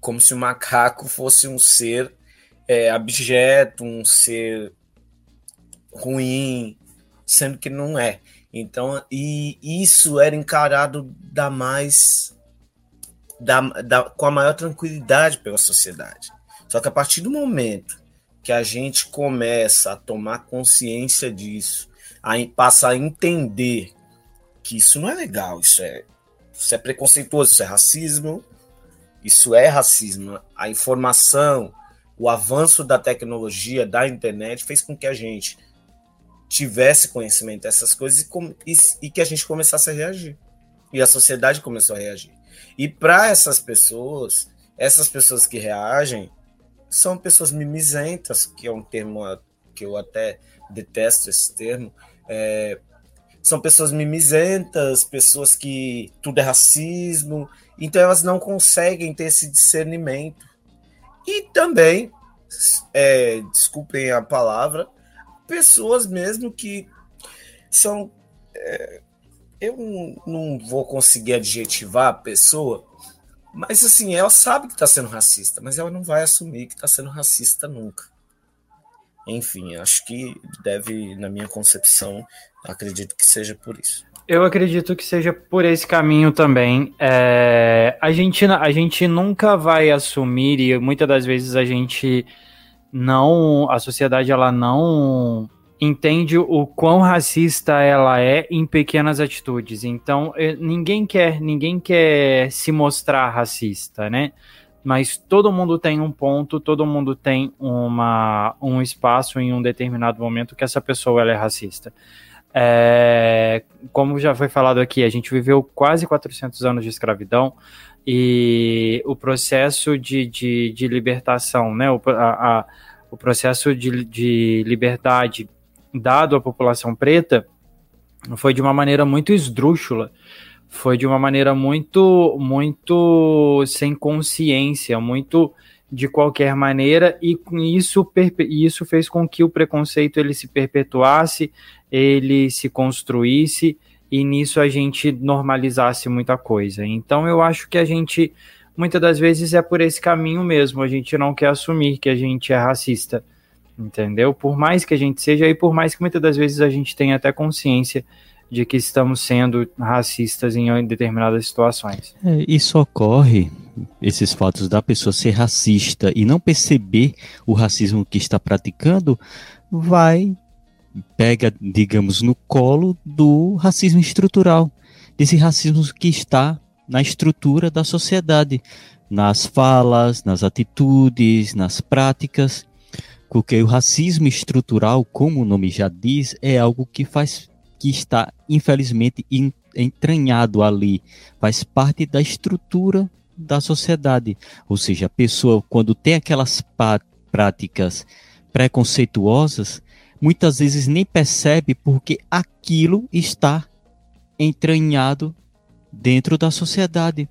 como se o macaco fosse um ser é, abjeto, um ser ruim, sendo que não é. Então, e isso era encarado da mais da, da, com a maior tranquilidade pela sociedade. Só que a partir do momento que a gente começa a tomar consciência disso, a passar a entender que isso não é legal, isso é, isso é preconceituoso, isso é racismo, isso é racismo. A informação, o avanço da tecnologia, da internet, fez com que a gente tivesse conhecimento dessas coisas e, e, e que a gente começasse a reagir. E a sociedade começou a reagir. E para essas pessoas, essas pessoas que reagem, são pessoas mimizentas, que é um termo que eu até detesto esse termo. É, são pessoas mimizentas, pessoas que tudo é racismo, então elas não conseguem ter esse discernimento. E também, é, desculpem a palavra, pessoas mesmo que são. É, eu não vou conseguir adjetivar a pessoa, mas assim, ela sabe que está sendo racista, mas ela não vai assumir que está sendo racista nunca. Enfim, acho que deve, na minha concepção, acredito que seja por isso. Eu acredito que seja por esse caminho também. É, a, gente, a gente nunca vai assumir, e muitas das vezes a gente não. A sociedade ela não entende o quão racista ela é em pequenas atitudes. Então, é, ninguém quer, ninguém quer se mostrar racista, né? Mas todo mundo tem um ponto, todo mundo tem uma, um espaço em um determinado momento que essa pessoa ela é racista. É, como já foi falado aqui, a gente viveu quase 400 anos de escravidão e o processo de, de, de libertação, né, o, a, a, o processo de, de liberdade dado à população preta foi de uma maneira muito esdrúxula, foi de uma maneira muito, muito sem consciência, muito de qualquer maneira e isso, isso fez com que o preconceito ele se perpetuasse, ele se construísse e nisso a gente normalizasse muita coisa. Então eu acho que a gente muitas das vezes é por esse caminho mesmo, a gente não quer assumir que a gente é racista, entendeu? Por mais que a gente seja e por mais que muitas das vezes a gente tenha até consciência de que estamos sendo racistas em determinadas situações. É, isso ocorre, esses fatos da pessoa ser racista e não perceber o racismo que está praticando, vai pega, digamos, no colo do racismo estrutural, desse racismo que está na estrutura da sociedade, nas falas, nas atitudes, nas práticas, porque o racismo estrutural, como o nome já diz, é algo que faz que está infelizmente entranhado ali, faz parte da estrutura da sociedade. Ou seja, a pessoa quando tem aquelas práticas preconceituosas, muitas vezes nem percebe porque aquilo está entranhado dentro da sociedade.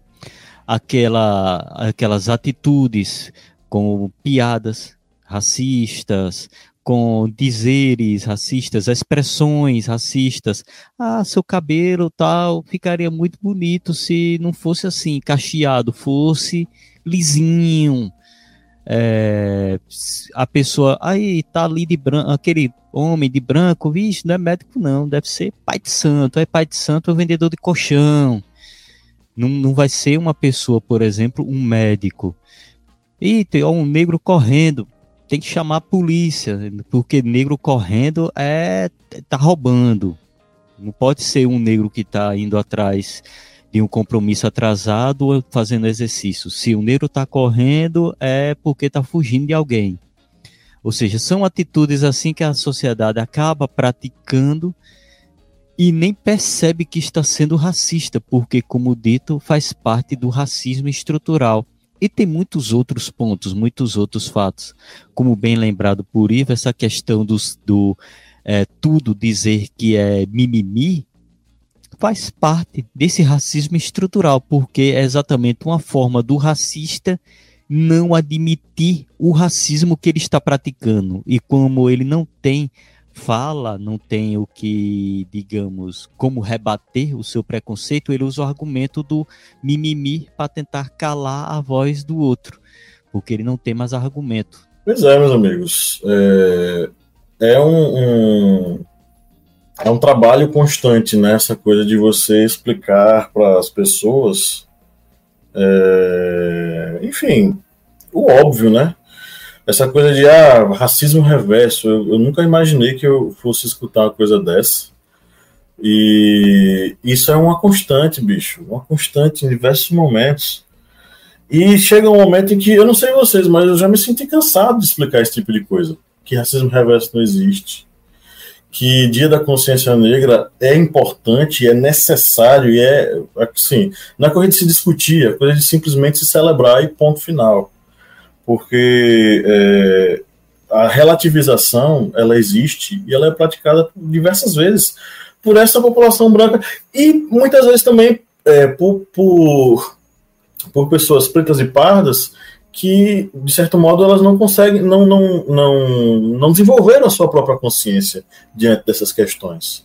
Aquela, aquelas atitudes como piadas racistas, com dizeres racistas, expressões racistas. Ah, seu cabelo tal ficaria muito bonito se não fosse assim, cacheado, fosse lisinho. É, a pessoa aí tá ali de branco, aquele homem de branco, vixe, não é médico não, deve ser pai de santo, é pai de santo é vendedor de colchão. Não, não vai ser uma pessoa, por exemplo, um médico. E tem um negro correndo, tem que chamar a polícia, porque negro correndo é tá roubando. Não pode ser um negro que está indo atrás de um compromisso atrasado ou fazendo exercício. Se o negro está correndo, é porque está fugindo de alguém. Ou seja, são atitudes assim que a sociedade acaba praticando e nem percebe que está sendo racista, porque, como dito, faz parte do racismo estrutural. E tem muitos outros pontos, muitos outros fatos. Como bem lembrado por Ivo, essa questão dos, do é, tudo dizer que é mimimi faz parte desse racismo estrutural, porque é exatamente uma forma do racista não admitir o racismo que ele está praticando. E como ele não tem fala, não tem o que, digamos, como rebater o seu preconceito, ele usa o argumento do mimimi para tentar calar a voz do outro, porque ele não tem mais argumento. Pois é, meus amigos. É, é um, um, é um trabalho constante nessa né, coisa de você explicar para as pessoas, é, enfim, o óbvio, né? essa coisa de ah, racismo reverso, eu, eu, nunca imaginei que eu fosse escutar uma coisa dessa. E isso é uma constante, bicho, uma constante em diversos momentos. E chega um momento em que, eu não sei vocês, mas eu já me senti cansado de explicar esse tipo de coisa. Que racismo reverso não existe. Que Dia da Consciência Negra é importante, é necessário e é, assim, não é de se discutir, é coisa de simplesmente se celebrar e ponto final. Porque é, a relativização ela existe e ela é praticada diversas vezes por essa população branca e muitas vezes também é, por, por, por pessoas pretas e pardas que, de certo modo, elas não conseguem, não, não, não, não desenvolveram a sua própria consciência diante dessas questões.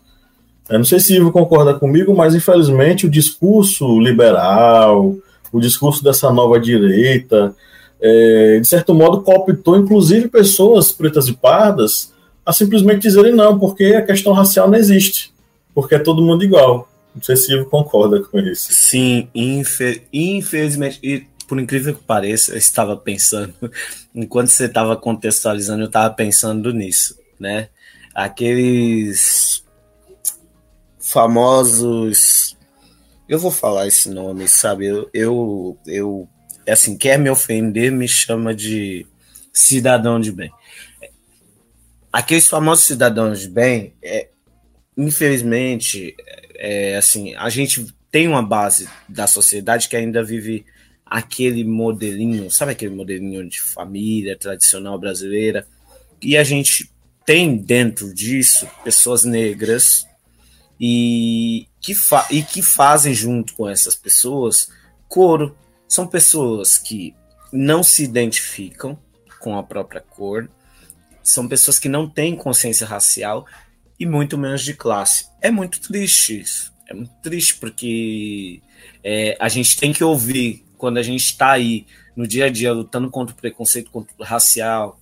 Eu não sei se Ivo concorda comigo, mas infelizmente o discurso liberal, o discurso dessa nova direita, é, de certo modo, cooptou inclusive pessoas pretas e pardas a simplesmente dizerem não, porque a questão racial não existe, porque é todo mundo igual. Não sei se Ivo concorda com isso. Sim, infe infelizmente, por incrível que pareça, eu estava pensando, enquanto você estava contextualizando, eu estava pensando nisso, né? Aqueles famosos. Eu vou falar esse nome, sabe? Eu, eu, eu assim, quer me ofender, me chama de cidadão de bem. Aqueles famosos cidadãos de bem, é, infelizmente, é, assim, a gente tem uma base da sociedade que ainda vive aquele modelinho, sabe aquele modelinho de família tradicional brasileira? E a gente tem dentro disso pessoas negras e que, e que fazem junto com essas pessoas coro são pessoas que não se identificam com a própria cor, são pessoas que não têm consciência racial e muito menos de classe. É muito triste isso. É muito triste porque é, a gente tem que ouvir quando a gente está aí no dia a dia lutando contra o preconceito contra o racial,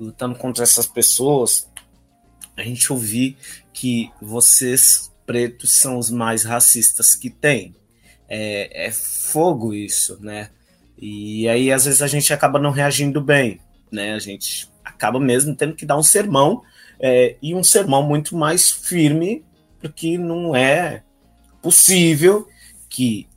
lutando contra essas pessoas, a gente ouvir que vocês pretos são os mais racistas que tem é, é fogo isso, né? E aí, às vezes, a gente acaba não reagindo bem, né? A gente acaba mesmo tendo que dar um sermão, é, e um sermão muito mais firme, porque não é possível que.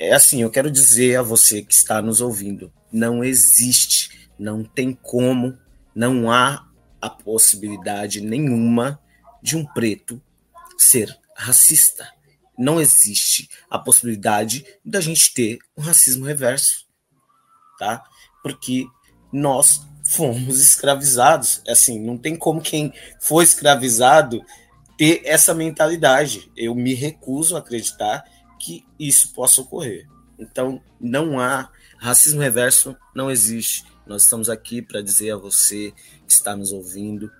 É assim, eu quero dizer a você que está nos ouvindo: não existe, não tem como, não há a possibilidade nenhuma de um preto ser racista não existe a possibilidade da gente ter um racismo reverso, tá? Porque nós fomos escravizados. Assim, não tem como quem foi escravizado ter essa mentalidade. Eu me recuso a acreditar que isso possa ocorrer. Então, não há racismo reverso, não existe. Nós estamos aqui para dizer a você que está nos ouvindo,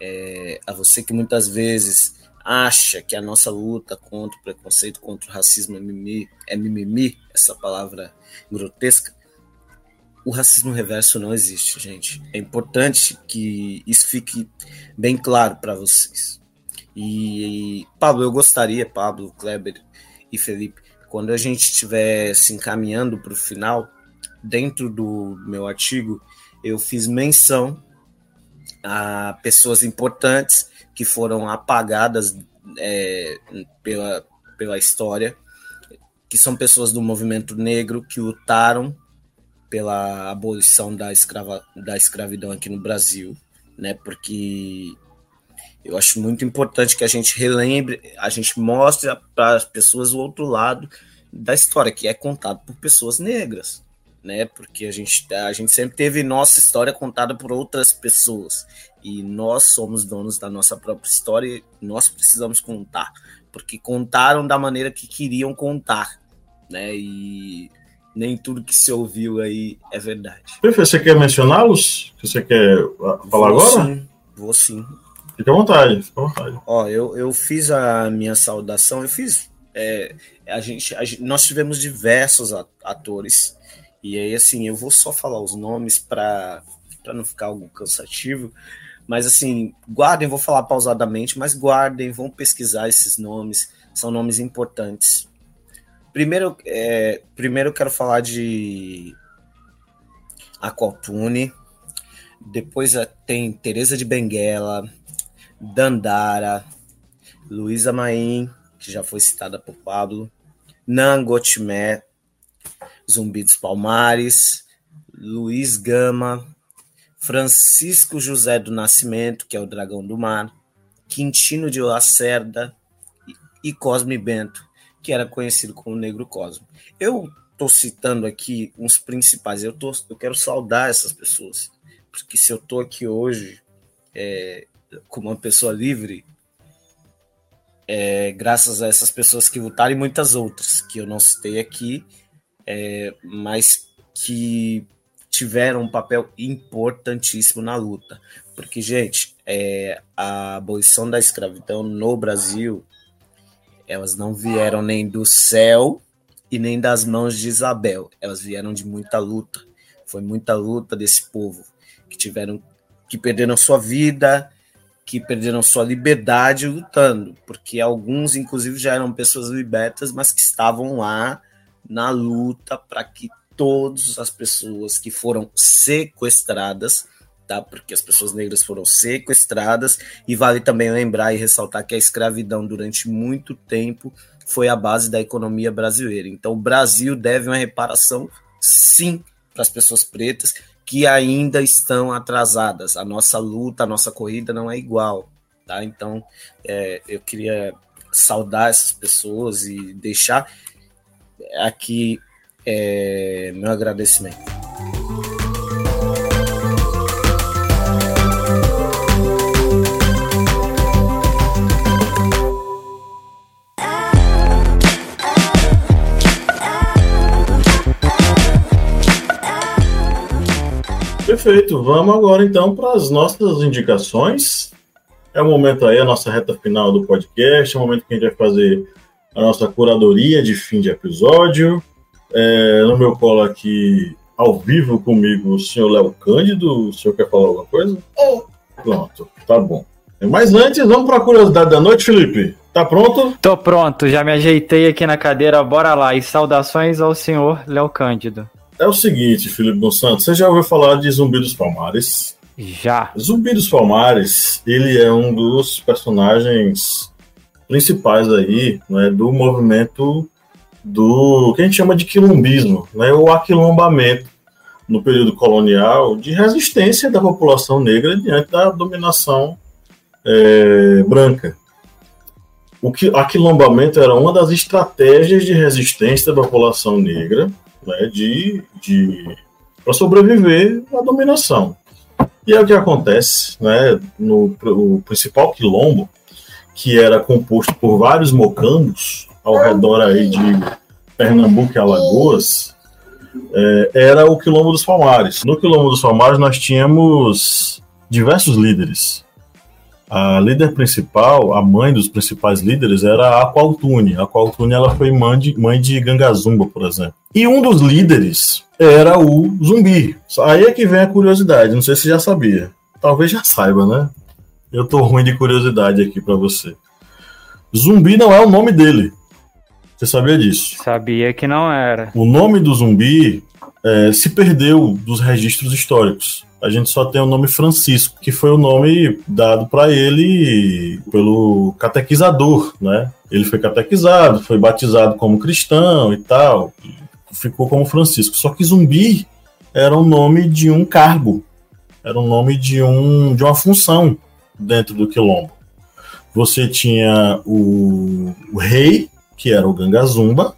é, a você que muitas vezes acha que a nossa luta contra o preconceito, contra o racismo é mimimi, é mimimi, essa palavra grotesca, o racismo reverso não existe, gente. É importante que isso fique bem claro para vocês. E, Pablo, eu gostaria, Pablo, Kleber e Felipe, quando a gente estiver se encaminhando para o final, dentro do meu artigo, eu fiz menção a pessoas importantes que foram apagadas é, pela, pela história, que são pessoas do movimento negro que lutaram pela abolição da, escrava, da escravidão aqui no Brasil, né? Porque Eu acho muito importante que a gente relembre, a gente mostre para as pessoas o outro lado da história, que é contado por pessoas negras, né? Porque a gente, a gente sempre teve nossa história contada por outras pessoas e nós somos donos da nossa própria história e nós precisamos contar, porque contaram da maneira que queriam contar, né? E nem tudo que se ouviu aí é verdade. Perfeito, você quer mencioná-los? Você quer ah, falar vou agora? Sim, vou sim. Fica à vontade, fica à vontade. Ó, eu, eu fiz a minha saudação, eu fiz. É, a, gente, a gente, nós tivemos diversos atores, e aí, assim, eu vou só falar os nomes para não ficar algo cansativo, mas, assim, guardem, vou falar pausadamente, mas guardem, vão pesquisar esses nomes, são nomes importantes. Primeiro, é, primeiro eu quero falar de Aquapune, depois é, tem Teresa de Benguela, Dandara, Luísa Maim, que já foi citada por Pablo, Nangotimé, Zumbi dos Palmares, Luiz Gama, Francisco José do Nascimento, que é o Dragão do Mar, Quintino de Lacerda e Cosme Bento, que era conhecido como Negro Cosme. Eu estou citando aqui uns principais, eu, tô, eu quero saudar essas pessoas, porque se eu estou aqui hoje é, como uma pessoa livre, é, graças a essas pessoas que lutaram e muitas outras que eu não citei aqui, é, mas que tiveram um papel importantíssimo na luta. Porque, gente, é, a abolição da escravidão no Brasil, elas não vieram nem do céu e nem das mãos de Isabel. Elas vieram de muita luta. Foi muita luta desse povo que tiveram que perderam sua vida, que perderam sua liberdade lutando, porque alguns, inclusive, já eram pessoas libertas, mas que estavam lá na luta para que todas as pessoas que foram sequestradas, tá? Porque as pessoas negras foram sequestradas, e vale também lembrar e ressaltar que a escravidão durante muito tempo foi a base da economia brasileira. Então, o Brasil deve uma reparação, sim, para as pessoas pretas, que ainda estão atrasadas. A nossa luta, a nossa corrida não é igual, tá? Então, é, eu queria saudar essas pessoas e deixar aqui é, meu agradecimento. Perfeito. Vamos agora então para as nossas indicações. É o momento aí, a nossa reta final do podcast, é o momento que a gente vai fazer a nossa curadoria de fim de episódio. É, no meu colo aqui, ao vivo comigo, o senhor Léo Cândido. O senhor quer falar alguma coisa? É. Pronto, tá bom. Mas antes, vamos para a curiosidade da noite, Felipe. Tá pronto? Tô pronto, já me ajeitei aqui na cadeira, bora lá. E saudações ao senhor Léo Cândido. É o seguinte, Felipe Santos, você já ouviu falar de Zumbi dos Palmares? Já. Zumbi dos Palmares, ele é um dos personagens principais aí, né, do movimento do que a gente chama de quilombismo, né, o aquilombamento no período colonial de resistência da população negra diante da dominação é, branca. O que, aquilombamento era uma das estratégias de resistência da população negra né, de, de para sobreviver à dominação. E é o que acontece, né, no o principal quilombo, que era composto por vários mocambos ao redor aí de Pernambuco e Alagoas, é, era o Quilombo dos Palmares. No Quilombo dos Palmares nós tínhamos diversos líderes. A líder principal, a mãe dos principais líderes, era a Aqualtune. A Aqualtune ela foi mãe de, mãe de Gangazumba, por exemplo. E um dos líderes era o Zumbi. Aí é que vem a curiosidade, não sei se já sabia. Talvez já saiba, né? Eu tô ruim de curiosidade aqui para você. Zumbi não é o nome dele. Você sabia disso? Sabia que não era. O nome do zumbi é, se perdeu dos registros históricos a gente só tem o nome Francisco, que foi o nome dado para ele pelo catequizador, né? Ele foi catequizado, foi batizado como cristão e tal, ficou como Francisco. Só que Zumbi era o nome de um cargo, era o nome de, um, de uma função dentro do quilombo. Você tinha o, o rei, que era o Gangazumba,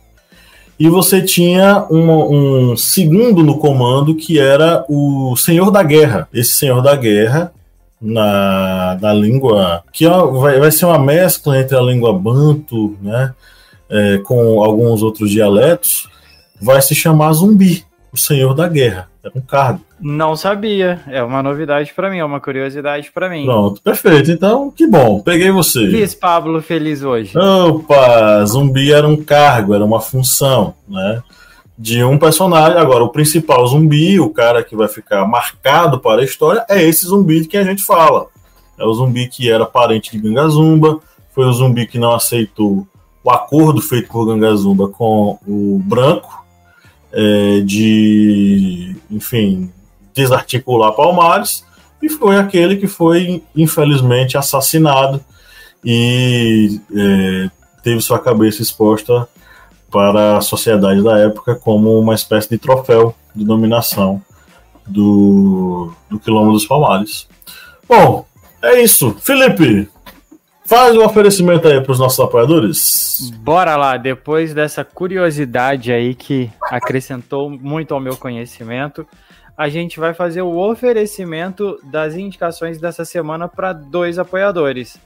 e você tinha um, um, segundo no comando que era o Senhor da Guerra. Esse Senhor da Guerra, na, na língua, que é, vai, vai ser uma mescla entre a língua banto, né, é, com alguns outros dialetos, vai se chamar Zumbi, o Senhor da Guerra. É um cargo. Não sabia. É uma novidade para mim, é uma curiosidade para mim. Pronto, perfeito. Então, que bom. Peguei você. Fiz Pablo feliz hoje. Opa, zumbi era um cargo, era uma função, né? De um personagem. Agora, o principal zumbi, o cara que vai ficar marcado para a história, é esse zumbi de que a gente fala. É o zumbi que era parente de Gangazumba, foi o zumbi que não aceitou o acordo feito por Gangazumba com o branco, é, de, enfim, desarticular Palmares, e foi aquele que foi, infelizmente, assassinado e é, teve sua cabeça exposta para a sociedade da época como uma espécie de troféu de dominação do, do Quilombo dos Palmares. Bom, é isso. Felipe, Faz um oferecimento aí para os nossos apoiadores. Bora lá, depois dessa curiosidade aí que acrescentou muito ao meu conhecimento, a gente vai fazer o oferecimento das indicações dessa semana para dois apoiadores.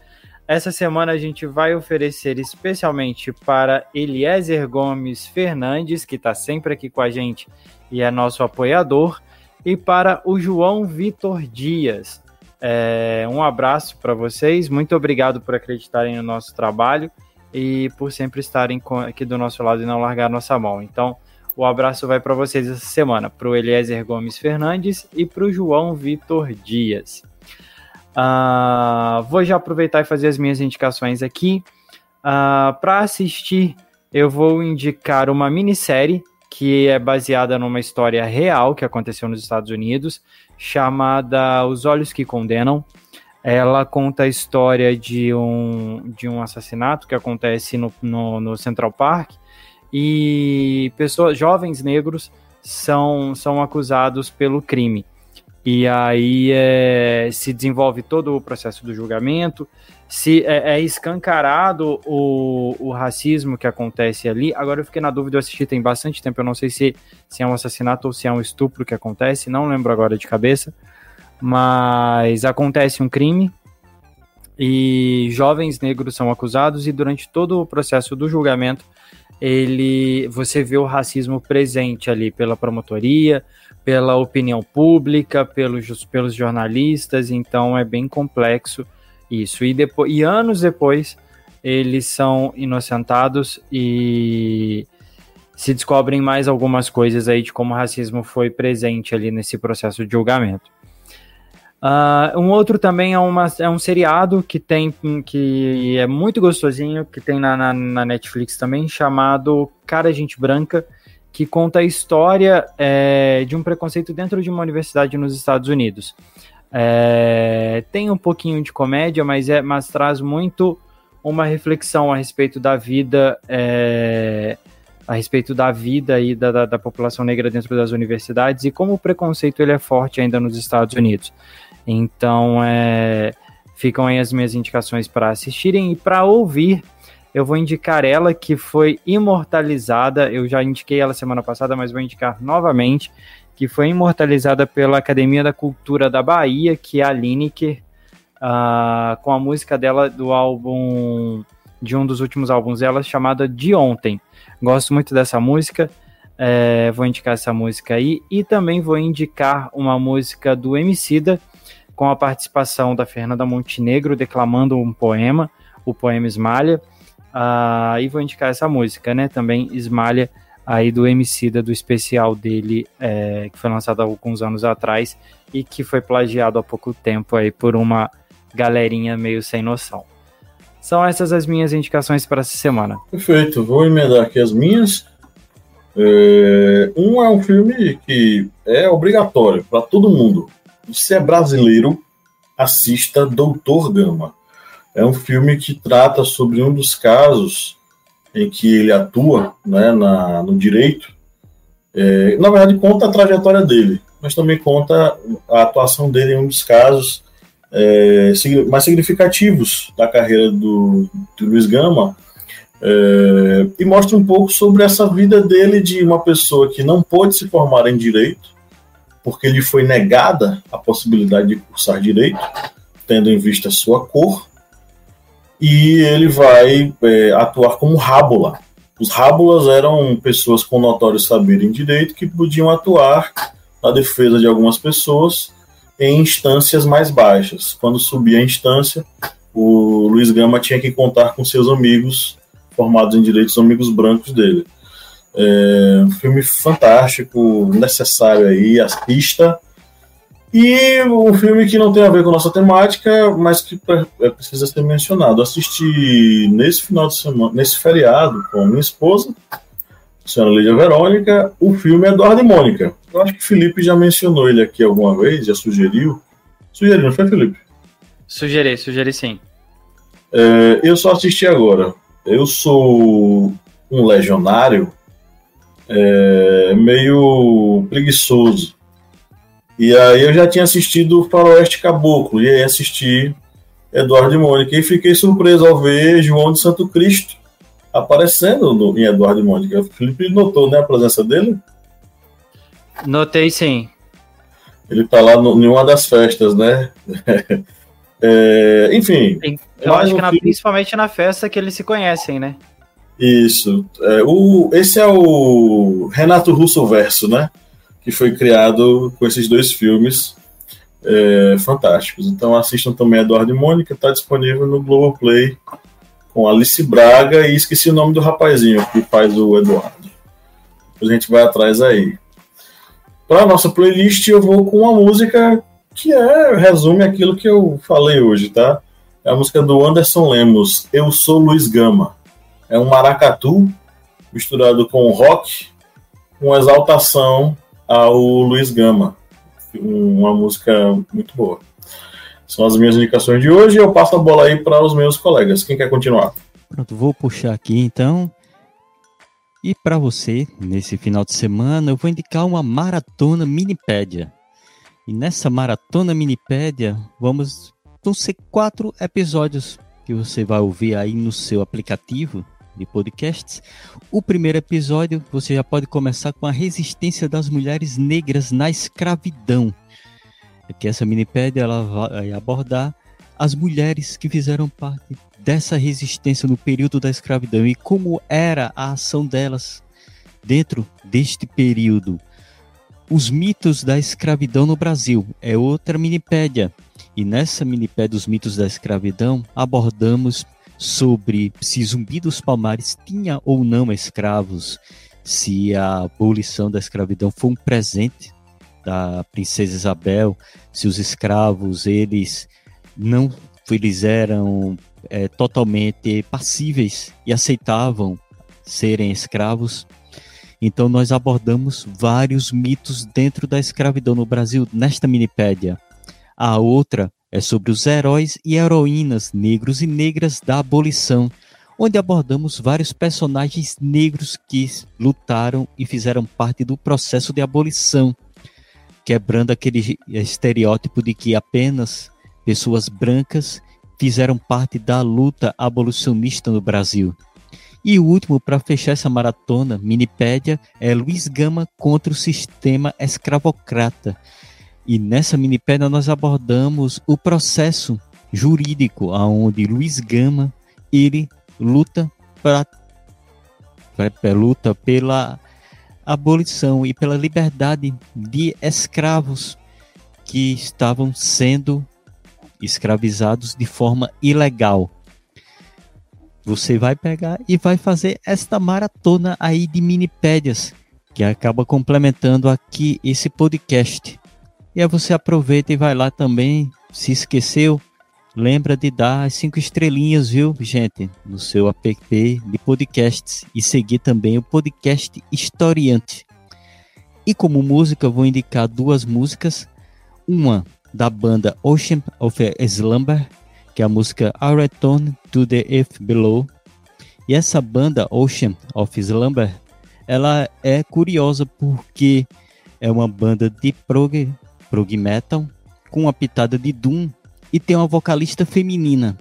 Essa semana a gente vai oferecer especialmente para Eliezer Gomes Fernandes, que está sempre aqui com a gente e é nosso apoiador, e para o João Vitor Dias. É, um abraço para vocês, muito obrigado por acreditarem no nosso trabalho e por sempre estarem aqui do nosso lado e não largar nossa mão. Então, o abraço vai para vocês essa semana, para o Eliezer Gomes Fernandes e para o João Vitor Dias. Uh, vou já aproveitar e fazer as minhas indicações aqui. Uh, para assistir, eu vou indicar uma minissérie que é baseada numa história real que aconteceu nos Estados Unidos, chamada Os Olhos que Condenam. Ela conta a história de um, de um assassinato que acontece no, no, no Central Park e pessoas, jovens negros são, são acusados pelo crime. E aí é, se desenvolve todo o processo do julgamento, se é, é, escancarado o, o racismo que acontece ali. Agora eu fiquei na dúvida, eu assisti tem bastante tempo, eu não sei se, se é um assassinato ou se é um estupro que acontece, não lembro agora de cabeça. Mas acontece um crime e jovens negros são acusados e durante todo o processo do julgamento ele você vê o racismo presente ali pela promotoria, pela opinião pública, pelos, pelos jornalistas, então é bem complexo isso. E, depois, e anos depois, eles são inocentados e se descobrem mais algumas coisas aí de como o racismo foi presente ali nesse processo de julgamento. Uh, um outro também é, uma, é um seriado que tem que é muito gostosinho, que tem na, na, na Netflix também, chamado Cara Gente Branca, que conta a história é, de um preconceito dentro de uma universidade nos Estados Unidos. É, tem um pouquinho de comédia, mas, é, mas traz muito uma reflexão a respeito da vida, é, a respeito da vida e da, da, da, população negra dentro das universidades e como o preconceito ele é forte ainda nos Estados Unidos. Então, é, ficam aí as minhas indicações para assistirem e para ouvir eu vou indicar ela que foi imortalizada. Eu já indiquei ela semana passada, mas vou indicar novamente. Que foi imortalizada pela Academia da Cultura da Bahia, que é a Lineker, uh, com a música dela do álbum, de um dos últimos álbuns dela, chamada De Ontem. Gosto muito dessa música. É, vou indicar essa música aí. E também vou indicar uma música do Emicida, com a participação da Fernanda Montenegro, declamando um poema, o poema Esmalha. Ah, e vou indicar essa música, né? Também Esmalha, aí do Emicida, do especial dele, é, que foi lançado há alguns anos atrás e que foi plagiado há pouco tempo aí por uma galerinha meio sem noção. São essas as minhas indicações para essa semana. Perfeito, vou emendar aqui as minhas. É, um é um filme que é obrigatório para todo mundo. Se é brasileiro, assista Doutor Gama é um filme que trata sobre um dos casos em que ele atua né, na, no direito. É, na verdade, conta a trajetória dele, mas também conta a atuação dele em um dos casos é, mais significativos da carreira do, do Luiz Gama é, e mostra um pouco sobre essa vida dele de uma pessoa que não pôde se formar em direito porque lhe foi negada a possibilidade de cursar direito, tendo em vista sua cor, e ele vai é, atuar como rábula. Os rábulas eram pessoas com notório saber em direito que podiam atuar na defesa de algumas pessoas em instâncias mais baixas. Quando subia a instância, o Luiz Gama tinha que contar com seus amigos formados em direitos, amigos brancos dele. É um filme fantástico, necessário aí, as pistas. E um filme que não tem a ver com nossa temática, mas que é, precisa ser mencionado. assisti nesse final de semana, nesse feriado, com a minha esposa, a senhora Lídia Verônica, o filme Eduardo e Mônica. Eu acho que o Felipe já mencionou ele aqui alguma vez, já sugeriu. Sugeriu, não foi, Felipe? Sugeri, sugeri sim. É, eu só assisti agora. Eu sou um legionário é, meio preguiçoso. E aí eu já tinha assistido Faroeste Caboclo, e aí assisti Eduardo e Mônica, e fiquei surpreso ao ver João de Santo Cristo aparecendo no, em Eduardo e Mônica. O Felipe notou né, a presença dele? Notei sim. Ele tá lá no, em uma das festas, né? é, enfim. Eu acho um que na, principalmente na festa que eles se conhecem, né? Isso. É, o, esse é o Renato Russo Verso, né? Que foi criado com esses dois filmes é, fantásticos. Então assistam também Eduardo e Mônica, está disponível no Globoplay com Alice Braga e esqueci o nome do rapazinho que faz o Eduardo. A gente vai atrás aí. Para nossa playlist, eu vou com uma música que é resume aquilo que eu falei hoje, tá? É a música do Anderson Lemos, Eu Sou Luiz Gama é um maracatu misturado com rock, com exaltação ao Luiz Gama. Uma música muito boa. São as minhas indicações de hoje e eu passo a bola aí para os meus colegas. Quem quer continuar? Pronto, vou puxar aqui então. E para você, nesse final de semana, eu vou indicar uma maratona minipédia. E nessa maratona minipédia, vamos vão ser quatro episódios que você vai ouvir aí no seu aplicativo de podcasts. O primeiro episódio você já pode começar com a resistência das mulheres negras na escravidão. É que essa minipédia ela vai abordar as mulheres que fizeram parte dessa resistência no período da escravidão e como era a ação delas dentro deste período. Os mitos da escravidão no Brasil é outra minipédia. E nessa minipédia dos mitos da escravidão abordamos sobre se Zumbi dos Palmares tinha ou não escravos, se a abolição da escravidão foi um presente da princesa Isabel, se os escravos eles não eles eram é, totalmente passíveis e aceitavam serem escravos. Então nós abordamos vários mitos dentro da escravidão no Brasil nesta minipédia. A outra é sobre os heróis e heroínas negros e negras da abolição, onde abordamos vários personagens negros que lutaram e fizeram parte do processo de abolição, quebrando aquele estereótipo de que apenas pessoas brancas fizeram parte da luta abolicionista no Brasil. E o último, para fechar essa maratona, minipédia, é Luiz Gama contra o sistema escravocrata, e nessa minipédia nós abordamos o processo jurídico aonde Luiz Gama ele luta para luta pela abolição e pela liberdade de escravos que estavam sendo escravizados de forma ilegal. Você vai pegar e vai fazer esta maratona aí de minipédias que acaba complementando aqui esse podcast. E aí você aproveita e vai lá também. Se esqueceu, lembra de dar as cinco estrelinhas, viu, gente, no seu app de podcasts e seguir também o podcast Historiante. E como música, vou indicar duas músicas. Uma da banda Ocean of Slumber, que é a música I Return to the Earth Below. E essa banda Ocean of Slumber, ela é curiosa porque é uma banda de prog prog metal com uma pitada de doom e tem uma vocalista feminina.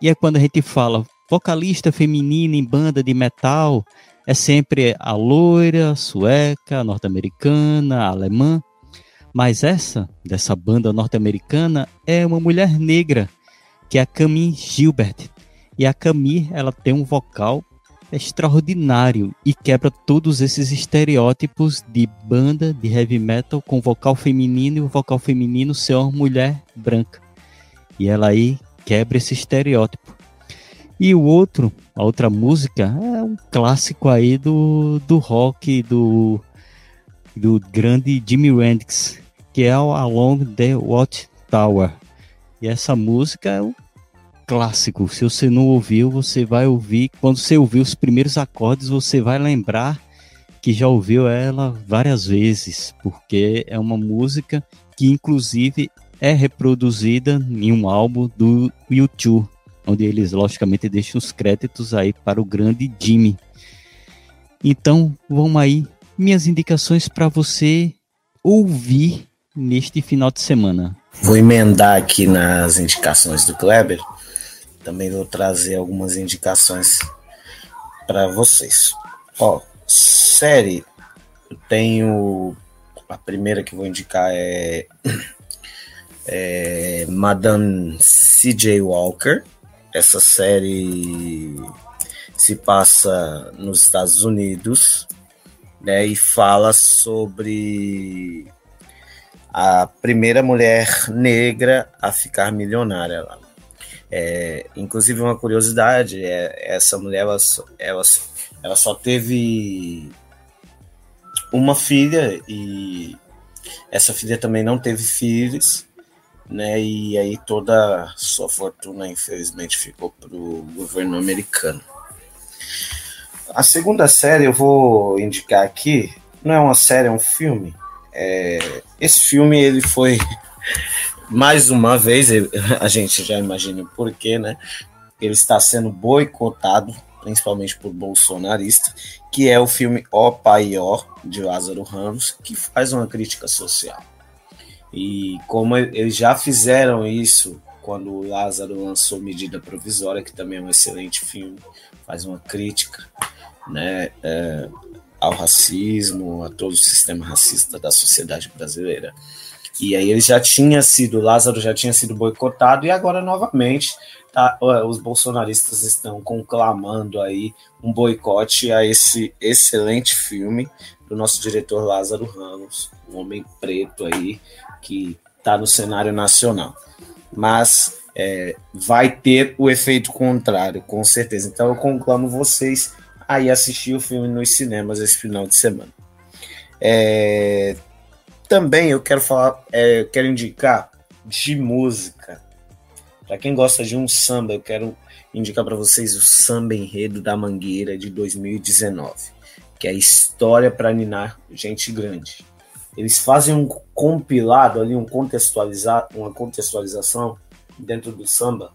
E é quando a gente fala vocalista feminina em banda de metal, é sempre a loira, sueca, norte-americana, alemã. Mas essa, dessa banda norte-americana, é uma mulher negra, que é a Camille Gilbert. E a Camille, ela tem um vocal extraordinário e quebra todos esses estereótipos de banda de heavy metal com vocal feminino e o vocal feminino ser uma mulher branca. E ela aí quebra esse estereótipo. E o outro, a outra música, é um clássico aí do, do rock do, do grande Jimi Hendrix, que é o Along the Watchtower. E essa música é um clássico. Se você não ouviu, você vai ouvir. Quando você ouvir os primeiros acordes, você vai lembrar que já ouviu ela várias vezes, porque é uma música que inclusive é reproduzida em um álbum do YouTube, onde eles logicamente deixam os créditos aí para o grande Jimmy. Então, vamos aí minhas indicações para você ouvir neste final de semana. Vou emendar aqui nas indicações do Kleber também vou trazer algumas indicações para vocês. Ó, série, eu tenho a primeira que vou indicar é, é Madame C.J. Walker. Essa série se passa nos Estados Unidos, né, e fala sobre a primeira mulher negra a ficar milionária lá é, inclusive, uma curiosidade: é, essa mulher ela, ela, ela só teve uma filha e essa filha também não teve filhos, né? E aí toda sua fortuna, infelizmente, ficou para o governo americano. A segunda série eu vou indicar aqui, não é uma série, é um filme. É, esse filme ele foi mais uma vez, a gente já imagina o porquê, né? Ele está sendo boicotado, principalmente por bolsonarista, que é o filme O Paió, de Lázaro Ramos, que faz uma crítica social. E como eles já fizeram isso quando o Lázaro lançou Medida Provisória, que também é um excelente filme, faz uma crítica né, é, ao racismo, a todo o sistema racista da sociedade brasileira. E aí ele já tinha sido, Lázaro já tinha sido boicotado e agora novamente tá, os bolsonaristas estão conclamando aí um boicote a esse excelente filme do nosso diretor Lázaro Ramos, um homem preto aí que está no cenário nacional. Mas é, vai ter o efeito contrário, com certeza. Então eu conclamo vocês aí assistir o filme nos cinemas esse final de semana. É, também eu quero falar, é, eu quero indicar de música. Para quem gosta de um samba, eu quero indicar para vocês o Samba Enredo da Mangueira de 2019, que é a história para ninar gente grande. Eles fazem um compilado ali, um contextualizar, uma contextualização dentro do samba,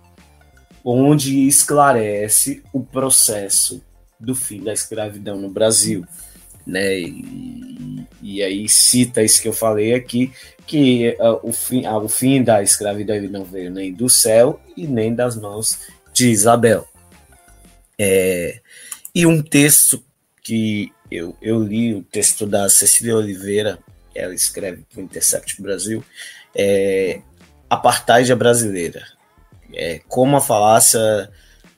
onde esclarece o processo do fim da escravidão no Brasil né? E, e, aí cita isso que eu falei aqui, que uh, o, fim, uh, o fim da escravidão não veio nem do céu e nem das mãos de Isabel. É, e um texto que eu, eu li, o texto da Cecília Oliveira, ela escreve para o Intercept Brasil, é Apartheid brasileira. É, como a falácia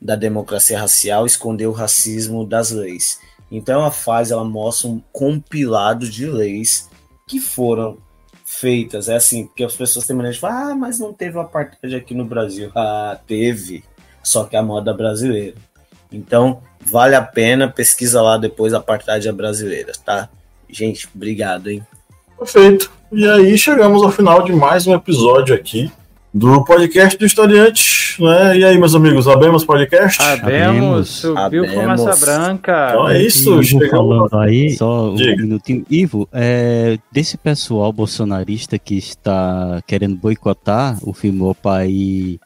da democracia racial escondeu o racismo das leis. Então ela faz, ela mostra um compilado de leis que foram feitas. É assim, porque as pessoas têm maneira de falar, ah, mas não teve apartheid aqui no Brasil. Ah, teve, só que a moda brasileira. Então, vale a pena, pesquisa lá depois a apartheid brasileira, tá? Gente, obrigado, hein? Perfeito. E aí chegamos ao final de mais um episódio aqui do podcast do Historiante, né? E aí, meus amigos, abemos podcast? Abemos, subiu abemos. fumaça branca. Então é isso, Ivo falando aí, só Diga. um minutinho. Ivo, é, desse pessoal bolsonarista que está querendo boicotar o filme O Pai,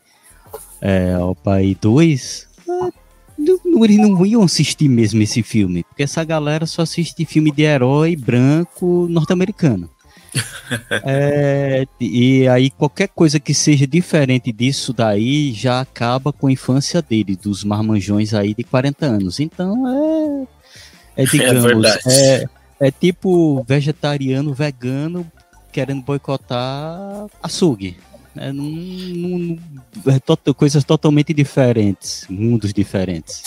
é, o Pai 2, é, não, eles não iam assistir mesmo esse filme, porque essa galera só assiste filme de herói branco norte-americano. É, e aí qualquer coisa que seja diferente disso daí já acaba com a infância dele, dos marmanjões aí de 40 anos. Então é, é digamos, é, é, tipo vegetariano, vegano querendo boicotar açougue. É, não, não, é to coisas totalmente diferentes, mundos diferentes.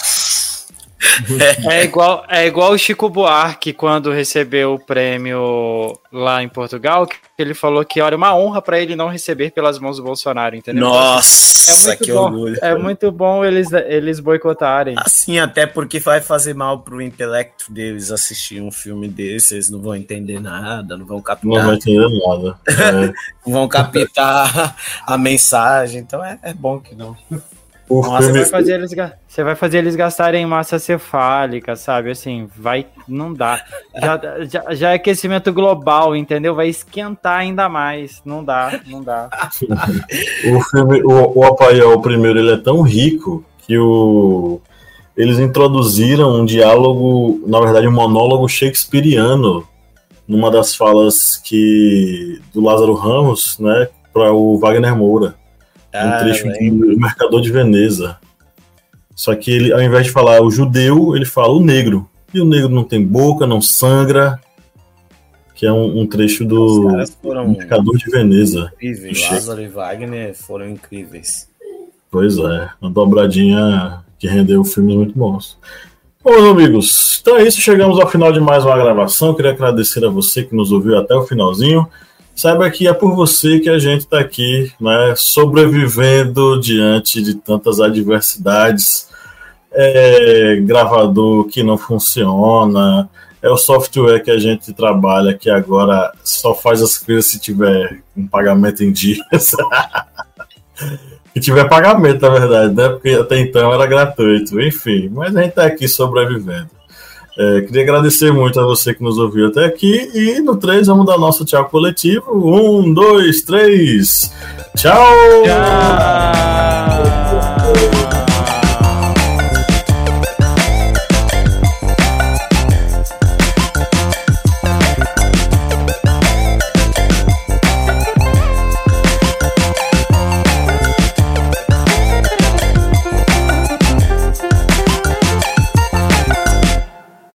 É igual, é igual o Chico Buarque quando recebeu o prêmio lá em Portugal, que ele falou que era uma honra para ele não receber pelas mãos do Bolsonaro, entendeu? Nossa, é que bom, orgulho. É muito bom eles, eles boicotarem. Assim, até porque vai fazer mal pro intelecto deles assistir um filme desse, eles não vão entender nada, não vão captar. Não vão entender nada. É. não vão captar a mensagem, então é, é bom que não. Nossa, você, vai fazer eles, você vai fazer eles gastarem massa cefálica, sabe? Assim, vai. Não dá. Já, já, já é aquecimento global, entendeu? Vai esquentar ainda mais. Não dá, não dá. o filme, o, o Apaiel, o primeiro, ele é tão rico que o. Eles introduziram um diálogo, na verdade, um monólogo shakespeariano numa das falas que do Lázaro Ramos, né, para o Wagner Moura. Ah, um trecho do Mercador de Veneza. Só que ele, ao invés de falar o judeu, ele fala o negro. E o negro não tem boca, não sangra. Que é um, um trecho do Mercador de Veneza. Incríveis. Lázaro e Wagner foram incríveis. Pois é, uma dobradinha que rendeu filmes muito bons. Bom, meus amigos, então é isso. Chegamos ao final de mais uma gravação. Queria agradecer a você que nos ouviu até o finalzinho. Saiba que é por você que a gente está aqui, né, sobrevivendo diante de tantas adversidades. É, gravador que não funciona, é o software que a gente trabalha que agora só faz as coisas se tiver um pagamento em dias. se tiver pagamento, na verdade, né? Porque até então era gratuito. Enfim, mas a gente está aqui sobrevivendo. É, queria agradecer muito a você que nos ouviu até aqui. E no 3 vamos dar nosso tchau coletivo. Um, dois, três. Tchau! Tchau!